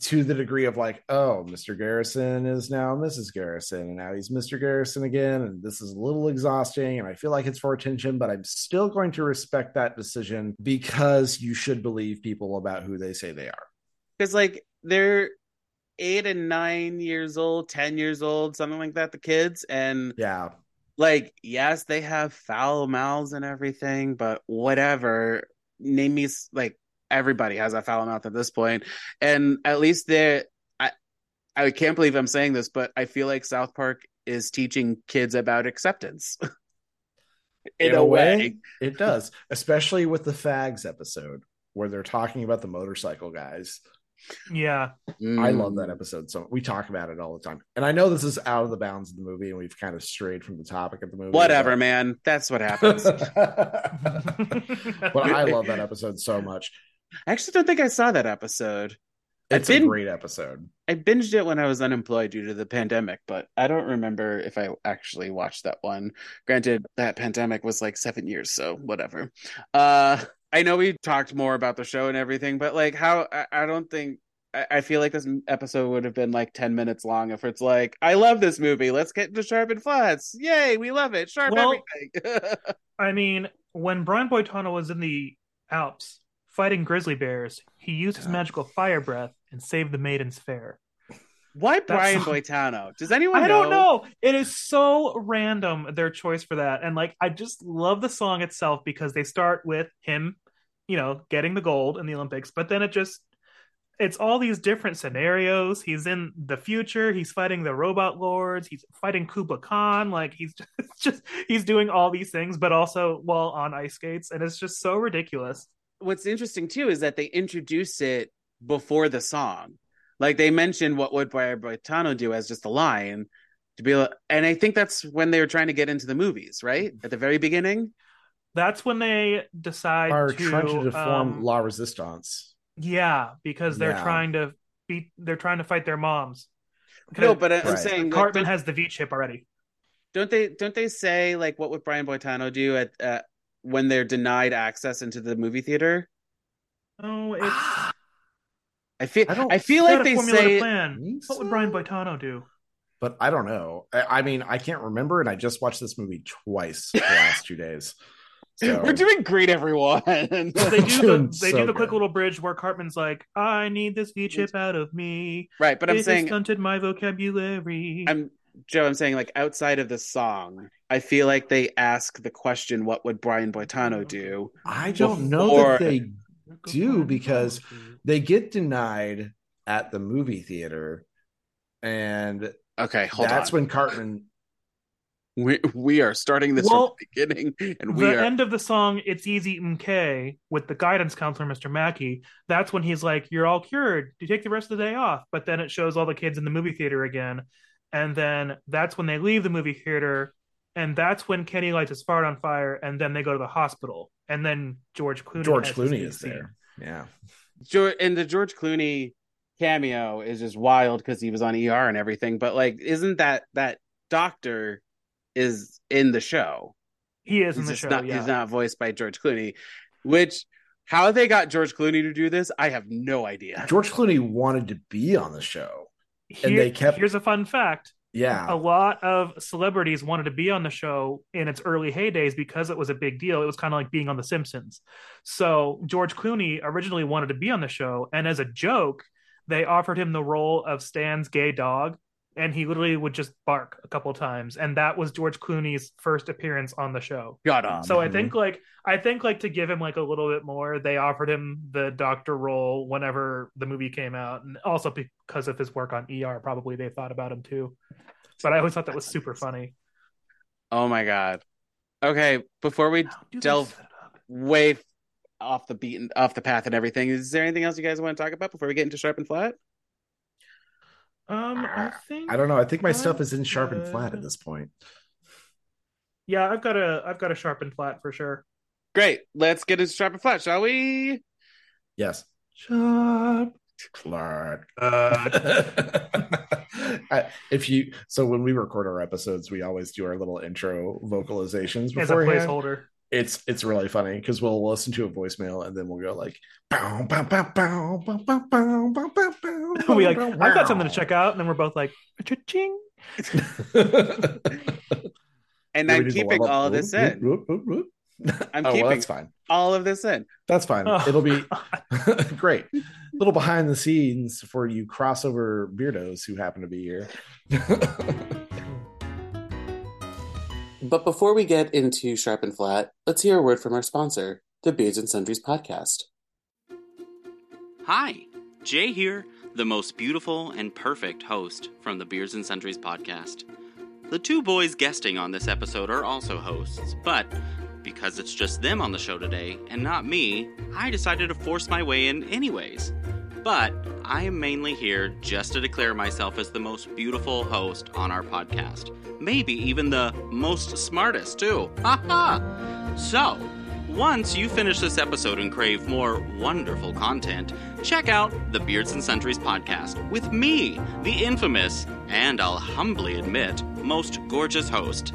to the degree of like, oh, Mr. Garrison is now Mrs. Garrison, and now he's Mr. Garrison again, and this is a little exhausting, and I feel like it's for attention, but I'm still going to respect that decision because you should believe people about who they say they are. because like they're eight and nine years old, ten years old, something like that. The kids and Yeah. like yes, they have foul mouths and everything, but whatever. Name me like everybody has a foul mouth at this point, and at least they're. I I can't believe I'm saying this, but I feel like South Park is teaching kids about acceptance. In, a way. it does, especially with the fags episode. where they're talking about the motorcycle guys. Yeah. I love that Mm. episode. So we talk about it all the time. And I know this is out of the bounds of the movie and we've kind of strayed from the topic of the movie. Whatever, man. That's what happens. but I love that episode so much. I actually don't think I saw that episode. I've It's been- a great episode. I binged it when I was unemployed due to the pandemic, but I don't remember if I actually watched that one. Granted, that pandemic was like seven years, so whatever. Uh, I know we talked more about the show and everything, but like how I, I don't think I, I feel like this episode would have been like ten minutes long if it's like I love this movie. Let's get into Sharp and Flats. Yay, we love it. Sharp Well- everything. I mean, when Brian Boitano was in the Alps fighting grizzly bears, he used his magical fire breath and saved the maidens fair. Why Brian song- Boitano? Does anyone? I don't know. It is so random their choice for that, and like I just love the song itself because they start with him, you know, getting the gold in the Olympics, but then it just it's all these different scenarios. He's in the future. He's fighting the robot lords. He's fighting Kublai Khan. Like he's just, just he's doing all these things, but also while on ice skates, and it's just so ridiculous. What's interesting too is that they introduce it before the song. Like they mentioned what would Brian Boitano do as just a line to be able, and I think that's when they were trying to get into the movies, right? At the very beginning. That's when they decide Are to, trying to deform um, La Resistance. Yeah, because they're Yeah. trying to beat. They're trying to fight their moms. No, but I- I'm Right. saying like, Cartman don't, has the V chip already. don't they don't they say like what would Brian Boitano do at uh, when they're denied access into the movie theater? Oh, it's I feel I I, feel like a they say plan. What would Brian so? Boitano do? But I don't know. I, I mean, I can't remember, and I just watched this movie twice the last two days. So we're doing great, everyone. They do the they so do the quick good. little bridge where Cartman's like, "I need this V chip out of me. right, but I'm It has saying stunted my vocabulary." I'm Joe. I'm saying like outside of the song, I feel like they ask the question, "What would Brian Boitano do?" I don't know Before- that they do because they get denied at the movie theater, and Okay, hold on. that's on. when Cartman. we we are starting this Well, from the beginning, and we the are. end of the song "It's Easy Mmkay" with the guidance counselor, Mr. Mackey. That's when he's like, "You're all cured. You take the rest of the day off." But then it shows all the kids in the movie theater again, and then that's when they leave the movie theater, and that's when Kenny lights his fart on fire, and then they go to the hospital, and then George Clooney. George Clooney is scene. there. Yeah. Geor- and the George Clooney cameo is just wild because he was on ER and everything. But like, isn't that that doctor is in the show? He is in He's the show. not. yeah. He's not voiced by George Clooney, which. How they got George Clooney to do this, I have no idea. George Clooney wanted to be on the show. and they kept- Here's a fun fact. Yeah. a lot of celebrities wanted to be on the show in its early heydays because it was a big deal. It was kind of like being on The Simpsons. So George Clooney originally wanted to be on the show, and as a joke, they offered him the role of Stan's gay dog, and he literally would just bark a couple times, and that was George Clooney's first appearance on the show. God, um, So I think like I think like to give him like a little bit more, they offered him the doctor role whenever the movie came out, and also because of his work on ER, probably they thought about him too. But I always thought that was super funny. oh my god. Okay, before we How do they delve set it up? way off the beaten, off the path, and everything, is there anything else you guys want to talk about before we get into sharp and flat? Um, I ah, think I don't know. I think my stuff I'm is in sharp and flat at uh, this point. Yeah, I've got a I've got a sharp and flat for sure. Great, let's get into sharp and flat, shall we? Yes. Sharp flat. Uh, I- if you so when we record our episodes, we always do our little intro vocalizations As a beforehand. placeholder it's it's really funny because we'll listen to a voicemail and then we'll go like we like I've got something to check out and then we're both like ching and I'm keeping all of this in. I'm oh, keeping well, that's fine. all of this in. That's fine. Oh, It'll be great. A little behind the scenes for you crossover beardos who happen to be here. But before we get into Sharp and Flat, let's hear a word from our sponsor, the Beards and Sundries podcast. Hi, Jay here, the most beautiful and perfect host from the Beers and Sundries podcast. The two boys guesting on this episode are also hosts, but because it's just them on the show today and not me, I decided to force my way in anyways. But I am mainly here just to declare myself as the most beautiful host on our podcast. Maybe even the most smartest, too. Ha ha! So, once you finish this episode and crave more wonderful content, check out the Beards and Centuries podcast with me, the infamous, and I'll humbly admit, most gorgeous host.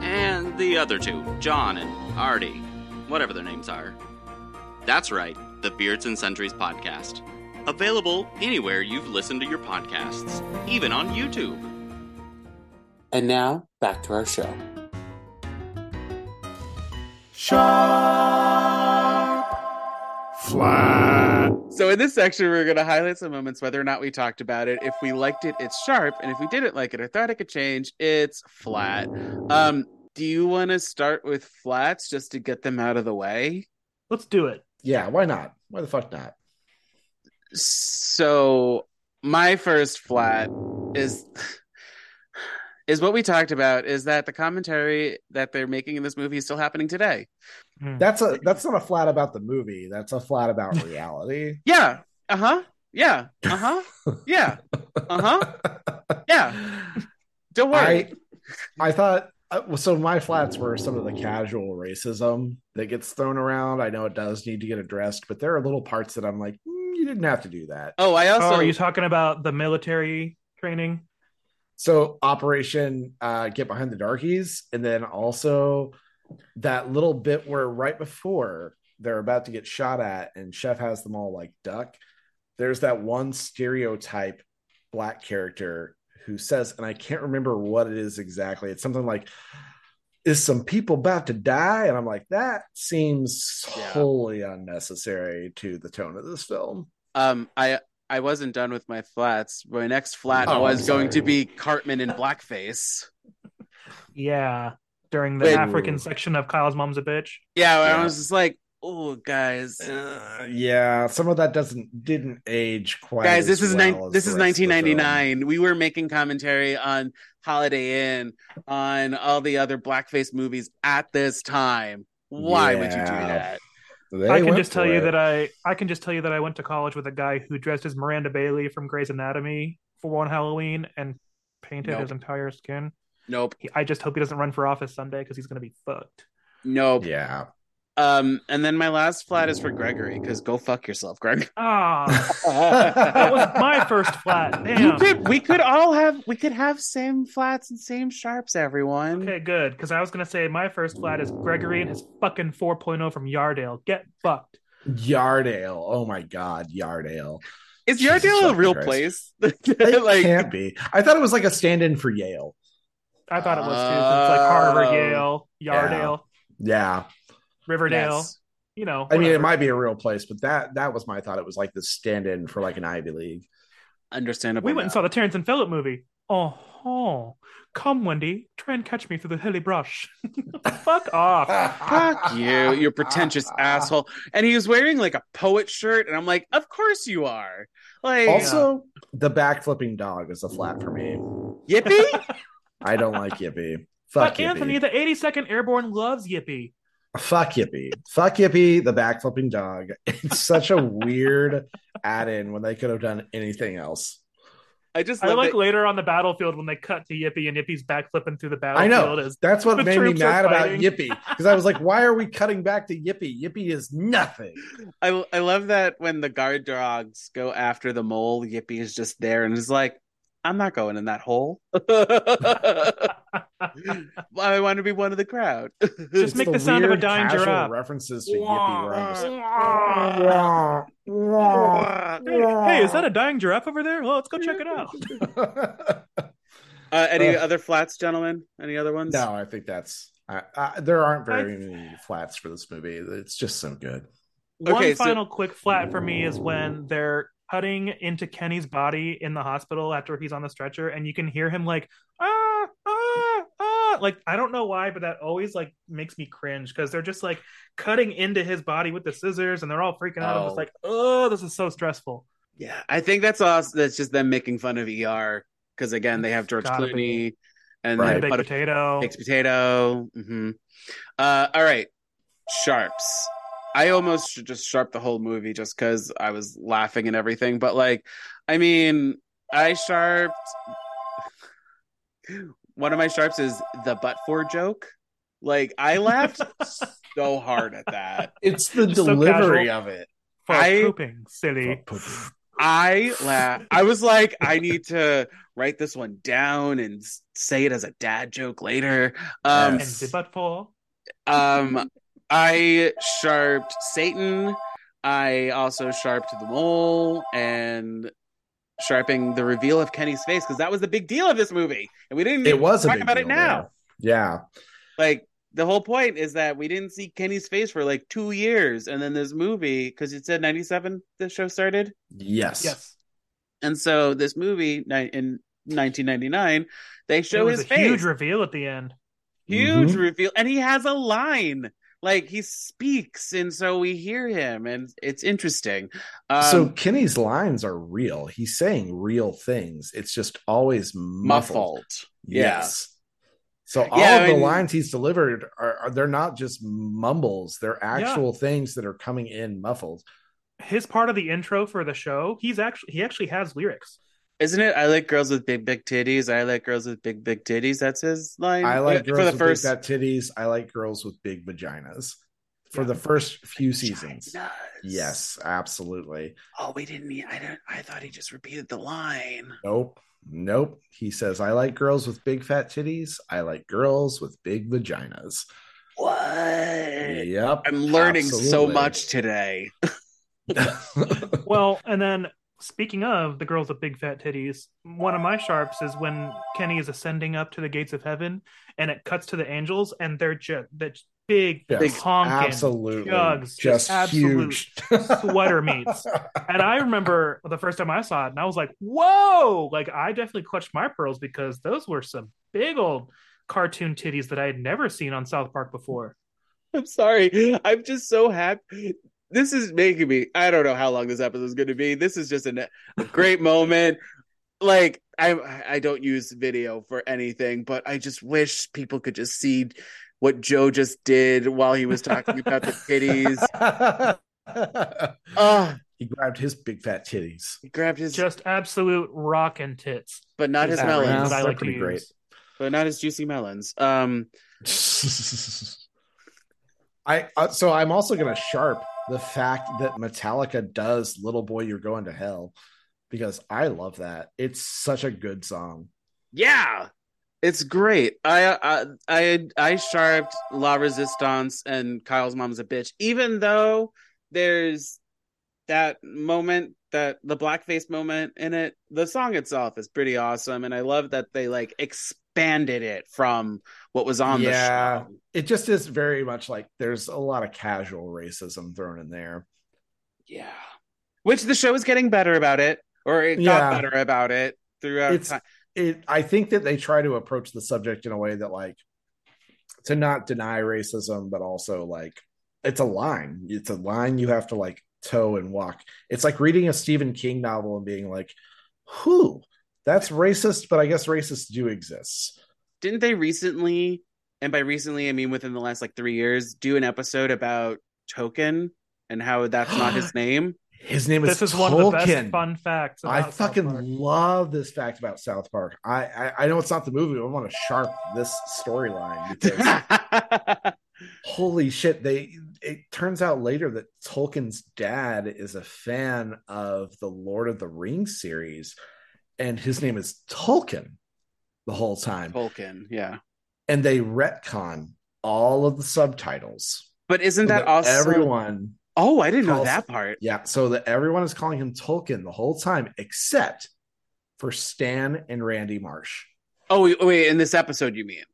And the other two, John and Artie, whatever their names are. That's right, the Beards and Centuries podcast. Available anywhere you've listened to your podcasts, even on YouTube. And now, back to our show. Sharp. Flat. So in this section, we're going to highlight some moments, whether or not we talked about it. If we liked it, it's sharp, and if we didn't like it or thought it could change, it's flat. Um, do you want to start with flats just to get them out of the way? Let's do it. Yeah, why not? Why the fuck not? So my first flat is is what we talked about is that the commentary that they're making in this movie is still happening today. Hmm. That's a that's not a flat about the movie. That's a flat about reality. Yeah. Uh-huh. Yeah. Uh-huh. Yeah. Uh-huh. Yeah. Don't worry. I I thought uh, so. My flats were some of the casual racism that gets thrown around. I know it does need to get addressed, but there are little parts that I'm like, "Mm, you didn't have to do that. oh, I also oh, are you talking about the military training? So Operation uh, Get Behind the Darkies, and then also that little bit where right before they're about to get shot at, and Chef has them all like duck. There's that one stereotype black character who says, and I can't remember what it is exactly. It's something like, "Is some people about to die?" And I'm like, that seems Yeah. wholly unnecessary to the tone of this film. um I I wasn't done with my flats. My next flat Oh, was going to be Cartman in blackface. Yeah, during the Wait. African section of Kyle's Mom's a Bitch. Yeah, I was just like, oh guys. Uh, yeah, some of that doesn't didn't age quite. guys as this is well nine, as this is rest of the film. 1999 we were making commentary on holiday inn on all the other blackface movies at this time why would you do that They I can just tell for you that I I can just tell you that I went to college with a guy who dressed as Miranda Bailey from Grey's Anatomy for one Halloween and painted Nope. his entire skin. nope He, I just hope he doesn't run for office someday because he's going to be fucked. nope Yeah, um and then my last flat is for gregory because go fuck yourself greg Ah, that was my first flat. you Damn. could we could all have we could have same flats and same sharps everyone Okay, good. Because I was gonna say my first flat is Gregory and his fucking 4.0 from Yardale. Get fucked. Yardale. Oh my God, Yardale. is Jesus Yardale a real Christ. place It like can't be. I thought it was like a stand-in for Yale. I thought it was too. It's like Harvard, Oh. Yale, Yardale, Yeah, Riverdale. yes. You know. I mean, it might be a real place, but that that was my thought. It was like the stand-in for like an Ivy League. understandable We went and saw the Terrance and Phillip movie. Oh, oh. come Wendy, try and catch me through the hilly brush. Fuck off. Fuck you, you pretentious asshole. And he was wearing like a poet shirt, and I'm like, of course you are. Like, Also, the backflipping dog is a flat for me. yippee. I don't like Yippee. Fuck But Anthony, the 82nd Airborne loves Yippee. Fuck Yippee. Fuck Yippee, the backflipping dog. It's such a weird add-in when they could have done anything else. I just I like that- later on the battlefield when they cut to Yippee and Yippee's backflipping through the battlefield. I know. As, That's what made me mad about fighting. Yippee. Because I was like, why are we cutting back to Yippee? Yippee is nothing. I I love that when the guard dogs go after the mole, Yippee is just there and is like, I'm not going in that hole. I want to be one of the crowd. Just make the sound of a dying giraffe. References to Yippee. Where hey, is that a dying giraffe over there? Well, let's go check it out. uh, any Uh, other flats, gentlemen? Any other ones? no, I think that's. I, I, there aren't very many flats for this movie. It's just so good. One Okay, so- final quick flat for me is when they're cutting into Kenny's body in the hospital after he's on the stretcher, and you can hear him like ah ah ah. Like I don't know why, but that always like makes me cringe because they're just like cutting into his body with the scissors, and they're all freaking out. I'm Oh. just like, oh, this is so stressful. Yeah, I think that's awesome. That's just them making fun of ER because again, they have George Gotta Clooney be. and Right. Baked potato. baked potato. hmm Uh, all right, sharps. I almost should just sharp the whole movie just because I was laughing and everything. But like, I mean, I sharped. One of my sharps is the butt for joke. Like I laughed so hard at that. It's the Just delivery casual. of it. For I- pooping, silly. I laugh. I was like, I need to write this one down and say it as a dad joke later. Um, And the butt for. Um, I sharped Satan. I also sharped the mole and sharping the reveal of Kenny's face because that was the big deal of this movie, and we didn't It was a talk big about it now. there. Yeah. Like the whole point is that we didn't see Kenny's face for like two years, and then this movie because it said ninety seven the show started, Yes. Yes. and so this movie in nineteen ninety nine they It show was his a face, huge reveal at the end. huge Mhm. reveal and he has a line like he speaks and so we hear him and it's interesting um, so Kenny's lines are real. He's saying real things. It's just always muffled. muffled yeah. Yes. So all Yeah, of I the lines he's delivered are, are they're not just mumbles. They're actual things that are coming in muffled. His part of the intro for the show, he's actually he actually has lyrics. Isn't it i like girls with big big titties i like girls with big big titties that's his line I like girls for the with first big fat titties. I like girls with big vaginas. For Yeah. the first few seasons. Yes, absolutely. oh we didn't need i didn't i thought he just repeated the line Nope. Nope. He says, I like girls with big fat titties. I like girls with big vaginas. what Yep. i'm learning so much today Well, and then speaking of the girls with big fat titties, one of my sharps is when Kenny is ascending up to the gates of heaven, and it cuts to the angels, and they're just that big, Yes, big honking, absolutely. jugs, just just absolute huge. sweater meats. And I remember the first time I saw it, and I was like, "Whoa!" Like I definitely clutched my pearls because those were some big old cartoon titties that I had never seen on South Park before. I'm sorry. I'm just so happy. This is making me. I don't know how long this episode is going to be. This is just a, a great moment. Like I, I don't use video for anything, but I just wish people could just see what Joe just did while he was talking about the titties. Oh, he grabbed his big fat titties. he grabbed his, Just absolute rockin' tits. but not his melons, round? I They're like to pretty use. great. but not his juicy melons. Um, I uh, so I'm also going to sharp the fact that Metallica does "Little Boy You're Going to Hell" because I love that. It's such a good song. Yeah, it's great. I I I, I sharped La Resistance and Kyle's mom's a bitch, even though there's that moment that the blackface moment in it. The song itself is pretty awesome, and I love that they like expanded it from what was on Yeah. the show. It just is very much like there's a lot of casual racism thrown in there. Yeah, which the show is getting better about it, or it Yeah. got better about it throughout It's time. it. I think that they try to approach the subject in a way that like to not deny racism, but also like it's a line. It's a line you have to like toe and walk. It's like reading a Stephen King novel and being like, "Who? That's racist," but I guess racists do exist. didn't they recently and by recently i mean within the last like three years do an episode about token and how that's not his name His name is This is one of the best Tolkien. fun facts. I about South fucking Park. love this fact about South Park. I, I I know it's not the movie, but I want to sharp this storyline because holy shit they it turns out later that tolkien's dad is a fan of the lord of the rings series and his name is tolkien the whole time. Tolkien yeah. And they retcon all of the subtitles. But isn't so that also everyone oh i didn't know that part. Yeah so that everyone is calling him tolkien the whole time except for stan and randy marsh. Oh wait, wait in this episode you mean?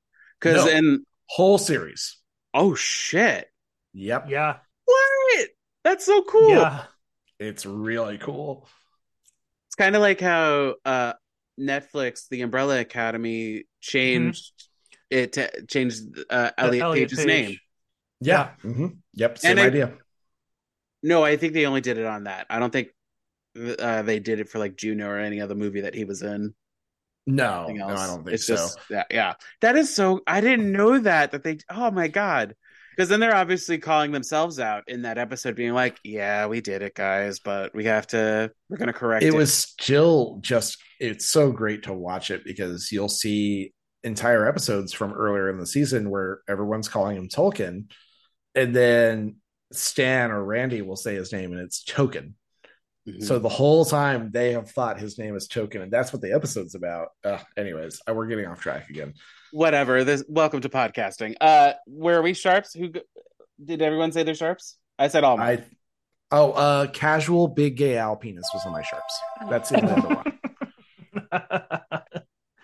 Because No. in whole series. Oh shit. Yep. Yeah, what? That's so cool. Yeah. it's really cool it's kind of like how uh netflix the umbrella academy changed it to changed uh, elliot, Elliot page's Page. name Yeah. hmm Yep. Same And I- idea. No, I think they only did it on that. I don't think uh, they did it for like Juno or any other movie that he was in. No, no. I don't think it's so. just yeah, yeah. That is so. I didn't know that. That they. Oh my god. Because then they're obviously calling themselves out in that episode, being like, "Yeah, we did it, guys, but we have to. We're going to correct it." it was still just it's so great to watch it because you'll see entire episodes from earlier in the season where everyone's calling him Tolkien, and then Stan or Randy will say his name and it's Token. Mhm. So the whole time they have thought his name is Token, and that's what the episode's about. Uh, anyways, uh, we're getting off track again. Whatever. This welcome to podcasting. Uh, where are we sharps? Who did everyone say they're sharps? I said all. Mine. I oh, uh, casual Big Gay Al penis was on my sharps. That's the other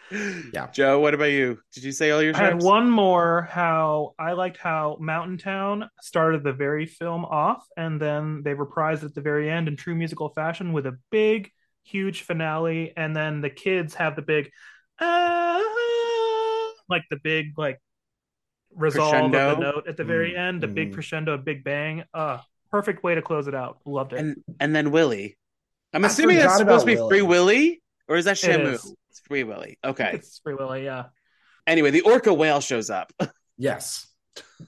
one. yeah. Joe, what about you? Did you say all your I had sharps? one more. How I liked how Mountain Town started the very film off, and then they reprised at the very end in true musical fashion with a big, huge finale, and then the kids have the big, ah, like the big like resolve of Crescendo? the note at the very Mm, end, the big mm. crescendo, a big bang. Uh perfect way to close it out. Loved it. and and then Willie. I'm I assuming that's supposed to be about Free Willie. Willy, or is that Shamu? is. It's Free Willy. Okay. It's Free Willy, yeah. Anyway, the orca whale shows up. Yes.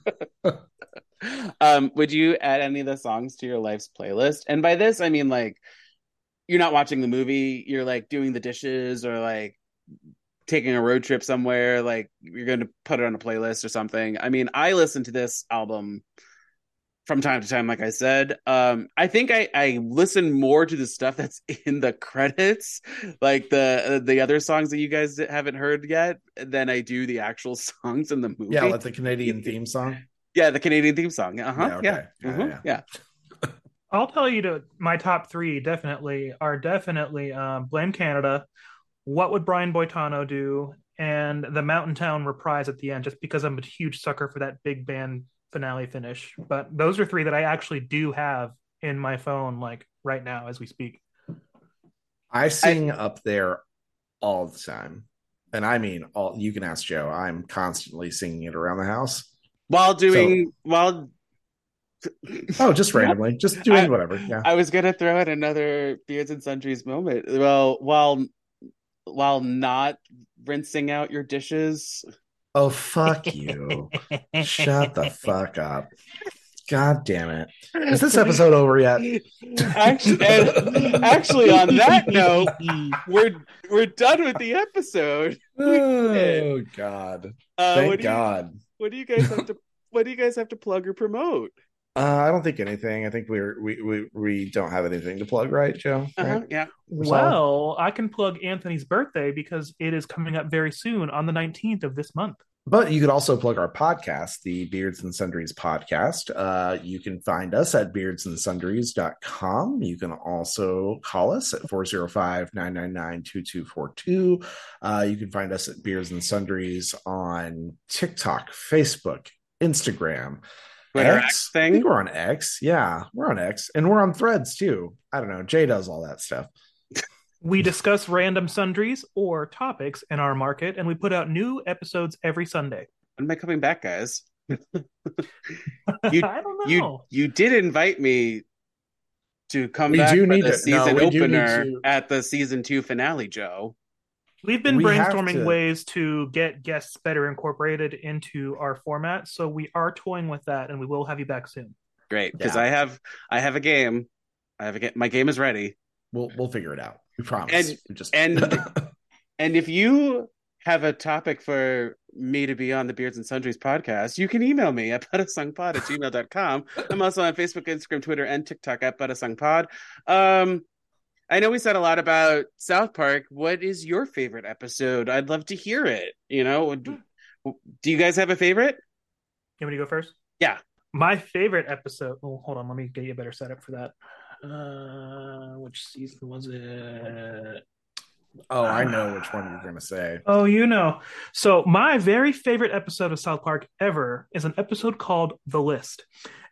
um, would you add any of the songs to your life's playlist? And by this, I mean like you're not watching the movie, you're like doing the dishes or like taking a road trip somewhere, like you're going to put it on a playlist or something. I mean, I listen to this album from time to time, like I said. Um, I think I, I listen more to the stuff that's in the credits, like the the other songs that you guys haven't heard yet, than I do the actual songs in the movie. Yeah, like the Canadian theme song. Yeah, the Canadian theme song. Uh huh. Yeah, okay. Yeah. Yeah, yeah. yeah. I'll tell you to my top three definitely are definitely um, Blame Canada, What Would Brian Boitano Do, and the Mountain Town reprise at the end, just because I'm a huge sucker for that big band finale finish. But those are three that I actually do have in my phone, like right now as we speak. I sing up there all the time. And I mean all you can ask Joe. I'm constantly singing it around the house. While doing while Oh, just randomly. Just doing I- whatever. Yeah. I was gonna throw in another Beards and Sundries moment. Well, while while not rinsing out your dishes. Oh fuck you. Shut the fuck up. God damn it. Is this episode over yet? Actually, actually, on that note, we're we're done with the episode. Oh god. Uh, Thank what do you, God. what do you guys have to what do you guys have to plug or promote? Uh, I don't think anything. I think we're we we we don't have anything to plug, right, Joe? Uh-huh, Right? yeah. Well, I can plug Anthony's birthday because it is coming up very soon on the 19th of this month. But you could also plug our podcast, the Beards and Sundries podcast. Uh, you can find us at beardsandsundries.com. You can also call us at 405 999 2242. Uh, You can find us at Beards and Sundries on TikTok, Facebook, Instagram, Twitter X. X I thing. think we're on X. Yeah, we're on X. And we're on threads too. I don't know. Jay does all that stuff. We discuss random sundries or topics in our market, and we put out new episodes every Sunday. When am I coming back, guys? You- I don't know. You you did invite me to come We back do for need the to- season no, we do need opener to- at the season two finale, Joe. We've been We brainstorming to- ways to get guests better incorporated into our format, so we are toying with that, and we will have you back soon. Great, because Yeah. I have I have a game. I have a game. My game is ready. We'll we'll figure it out. We promise. And- We just and- And if you have a topic for me to be on the Beards and Sundries podcast, you can email me at butasongpod at gmail.com. I'm also on Facebook, Instagram, Twitter, and TikTok at butasongpod. Um, I know we said a lot about South Park. What is your favorite episode? I'd love to hear it. You know, do, do you guys have a favorite? You want me to go first? Yeah. My favorite episode. Oh, hold on. Let me get you a better setup for that. Uh, which season was it? Oh, I know which one you're going to say. Oh, you know. So, my very favorite episode of South Park ever is an episode called The List.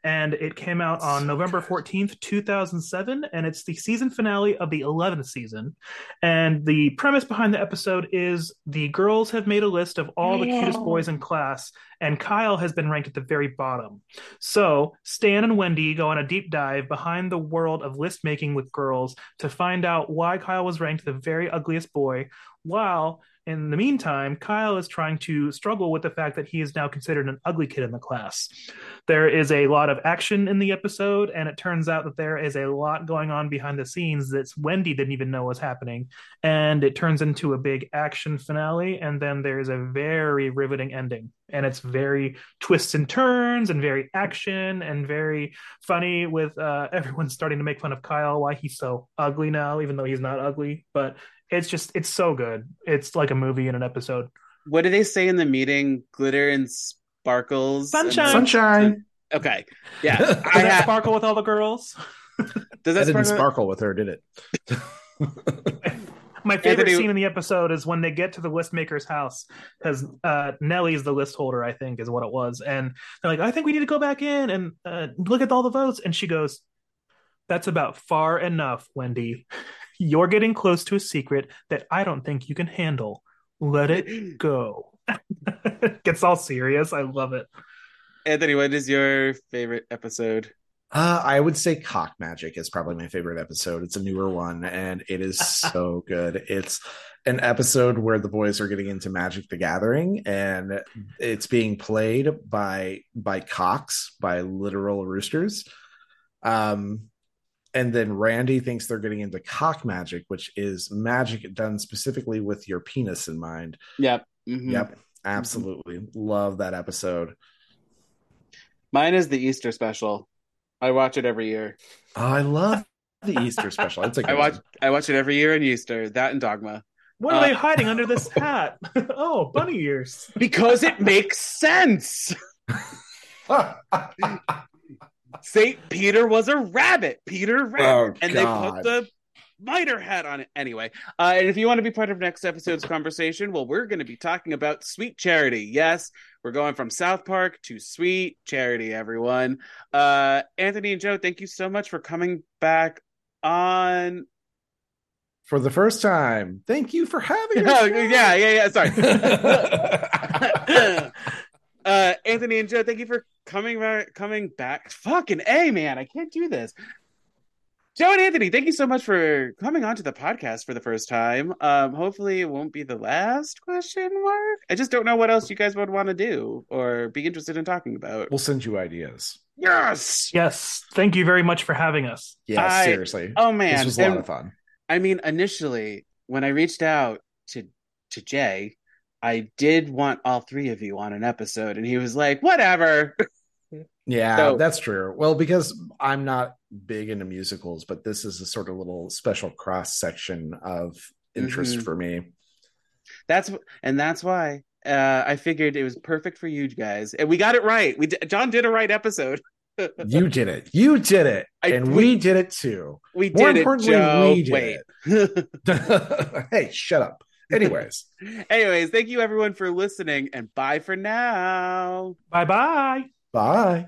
And it came out on November 14th, 2007. And it's the season finale of the 11th season. And the premise behind the episode is the girls have made a list of all the cutest boys in class, and Kyle has been ranked at the very bottom. So, Stan and Wendy go on a deep dive behind the world of list making with girls to find out why Kyle was ranked the very ugliest boy, while in the meantime, Kyle is trying to struggle with the fact that he is now considered an ugly kid in the class. There is a lot of action in the episode, and it turns out that there is a lot going on behind the scenes that Wendy didn't even know was happening. And it turns into a big action finale, and then there's a very riveting ending. And it's very twists and turns, and very action, and very funny with uh, everyone starting to make fun of Kyle, why he's so ugly now, even though he's not ugly. But it's just it's so good. It's like a movie in an episode. What do they say in the meeting? Glitter and sparkles. and- Sunshine. Sunshine. Okay. Yeah. Does I that ha- sparkle with all the girls? does That that didn't sparkle? sparkle with her, did it? My favorite Anthony- scene in the episode is when they get to the list maker's house because uh, Nellie's the list holder, I think, is what it was, and they're like, "I think we need to go back in and uh, look at all the votes," and she goes, "That's about far enough, Wendy. You're getting close to a secret that I don't think you can handle. Let it go." Gets all serious. I love it. Anthony, what is your favorite episode? Uh, I would say Cock Magic is probably my favorite episode. It's a newer one and it is so good. It's an episode where the boys are getting into Magic the Gathering and it's being played by by cocks, by literal roosters. Um and then Randy thinks they're getting into cock magic, which is magic done specifically with your penis in mind. Yep. Mhm. Yep, absolutely. Love that episode. Mine is the Easter special. I watch it every year. Oh, I love the Easter special. It's like I watch I watch it every year in Easter. That and Dogma. What are Uh, they hiding under this hat? oh, bunny ears. Because it makes sense. Saint Peter was a rabbit. Peter Rabbit. Oh, and they put the miter hat on it anyway. Uh, and if you want to be part of next episode's conversation, well, we're going to be talking about Sweet Charity. Yes, we're going from South Park to Sweet Charity, everyone. Uh, Anthony and Joe, thank you so much for coming back on. for the first time. Thank you for having us. yeah, yeah, yeah. Sorry. uh, Anthony and Joe, thank you for coming back. Coming back. Fucking a man, I can't do this. Joe and Anthony, thank you so much for coming onto the podcast for the first time. Um, hopefully, it won't be the last question mark. I just don't know what else you guys would want to do or be interested in talking about. we'll send you ideas. Yes. Yes, thank you very much for having us. Yeah, I- seriously. Oh man, this was a lot And- of fun. I mean, initially, when I reached out to to Jay, I did want all three of you on an episode, and he was like, "Whatever." Yeah, So- that's true. Well, because I'm not big into musicals, but this is a sort of little special cross section of interest Mhm. for me. That's and that's why uh, I figured it was perfect for you guys, and we got it right. We d- Jon did a right episode. You did it. You did it. I- and we- we did it too. We More did it, importantly, Joe. we did Wait. hey, shut up. Anyways, Anyways, thank you everyone for listening, and bye for now. Bye bye. bye.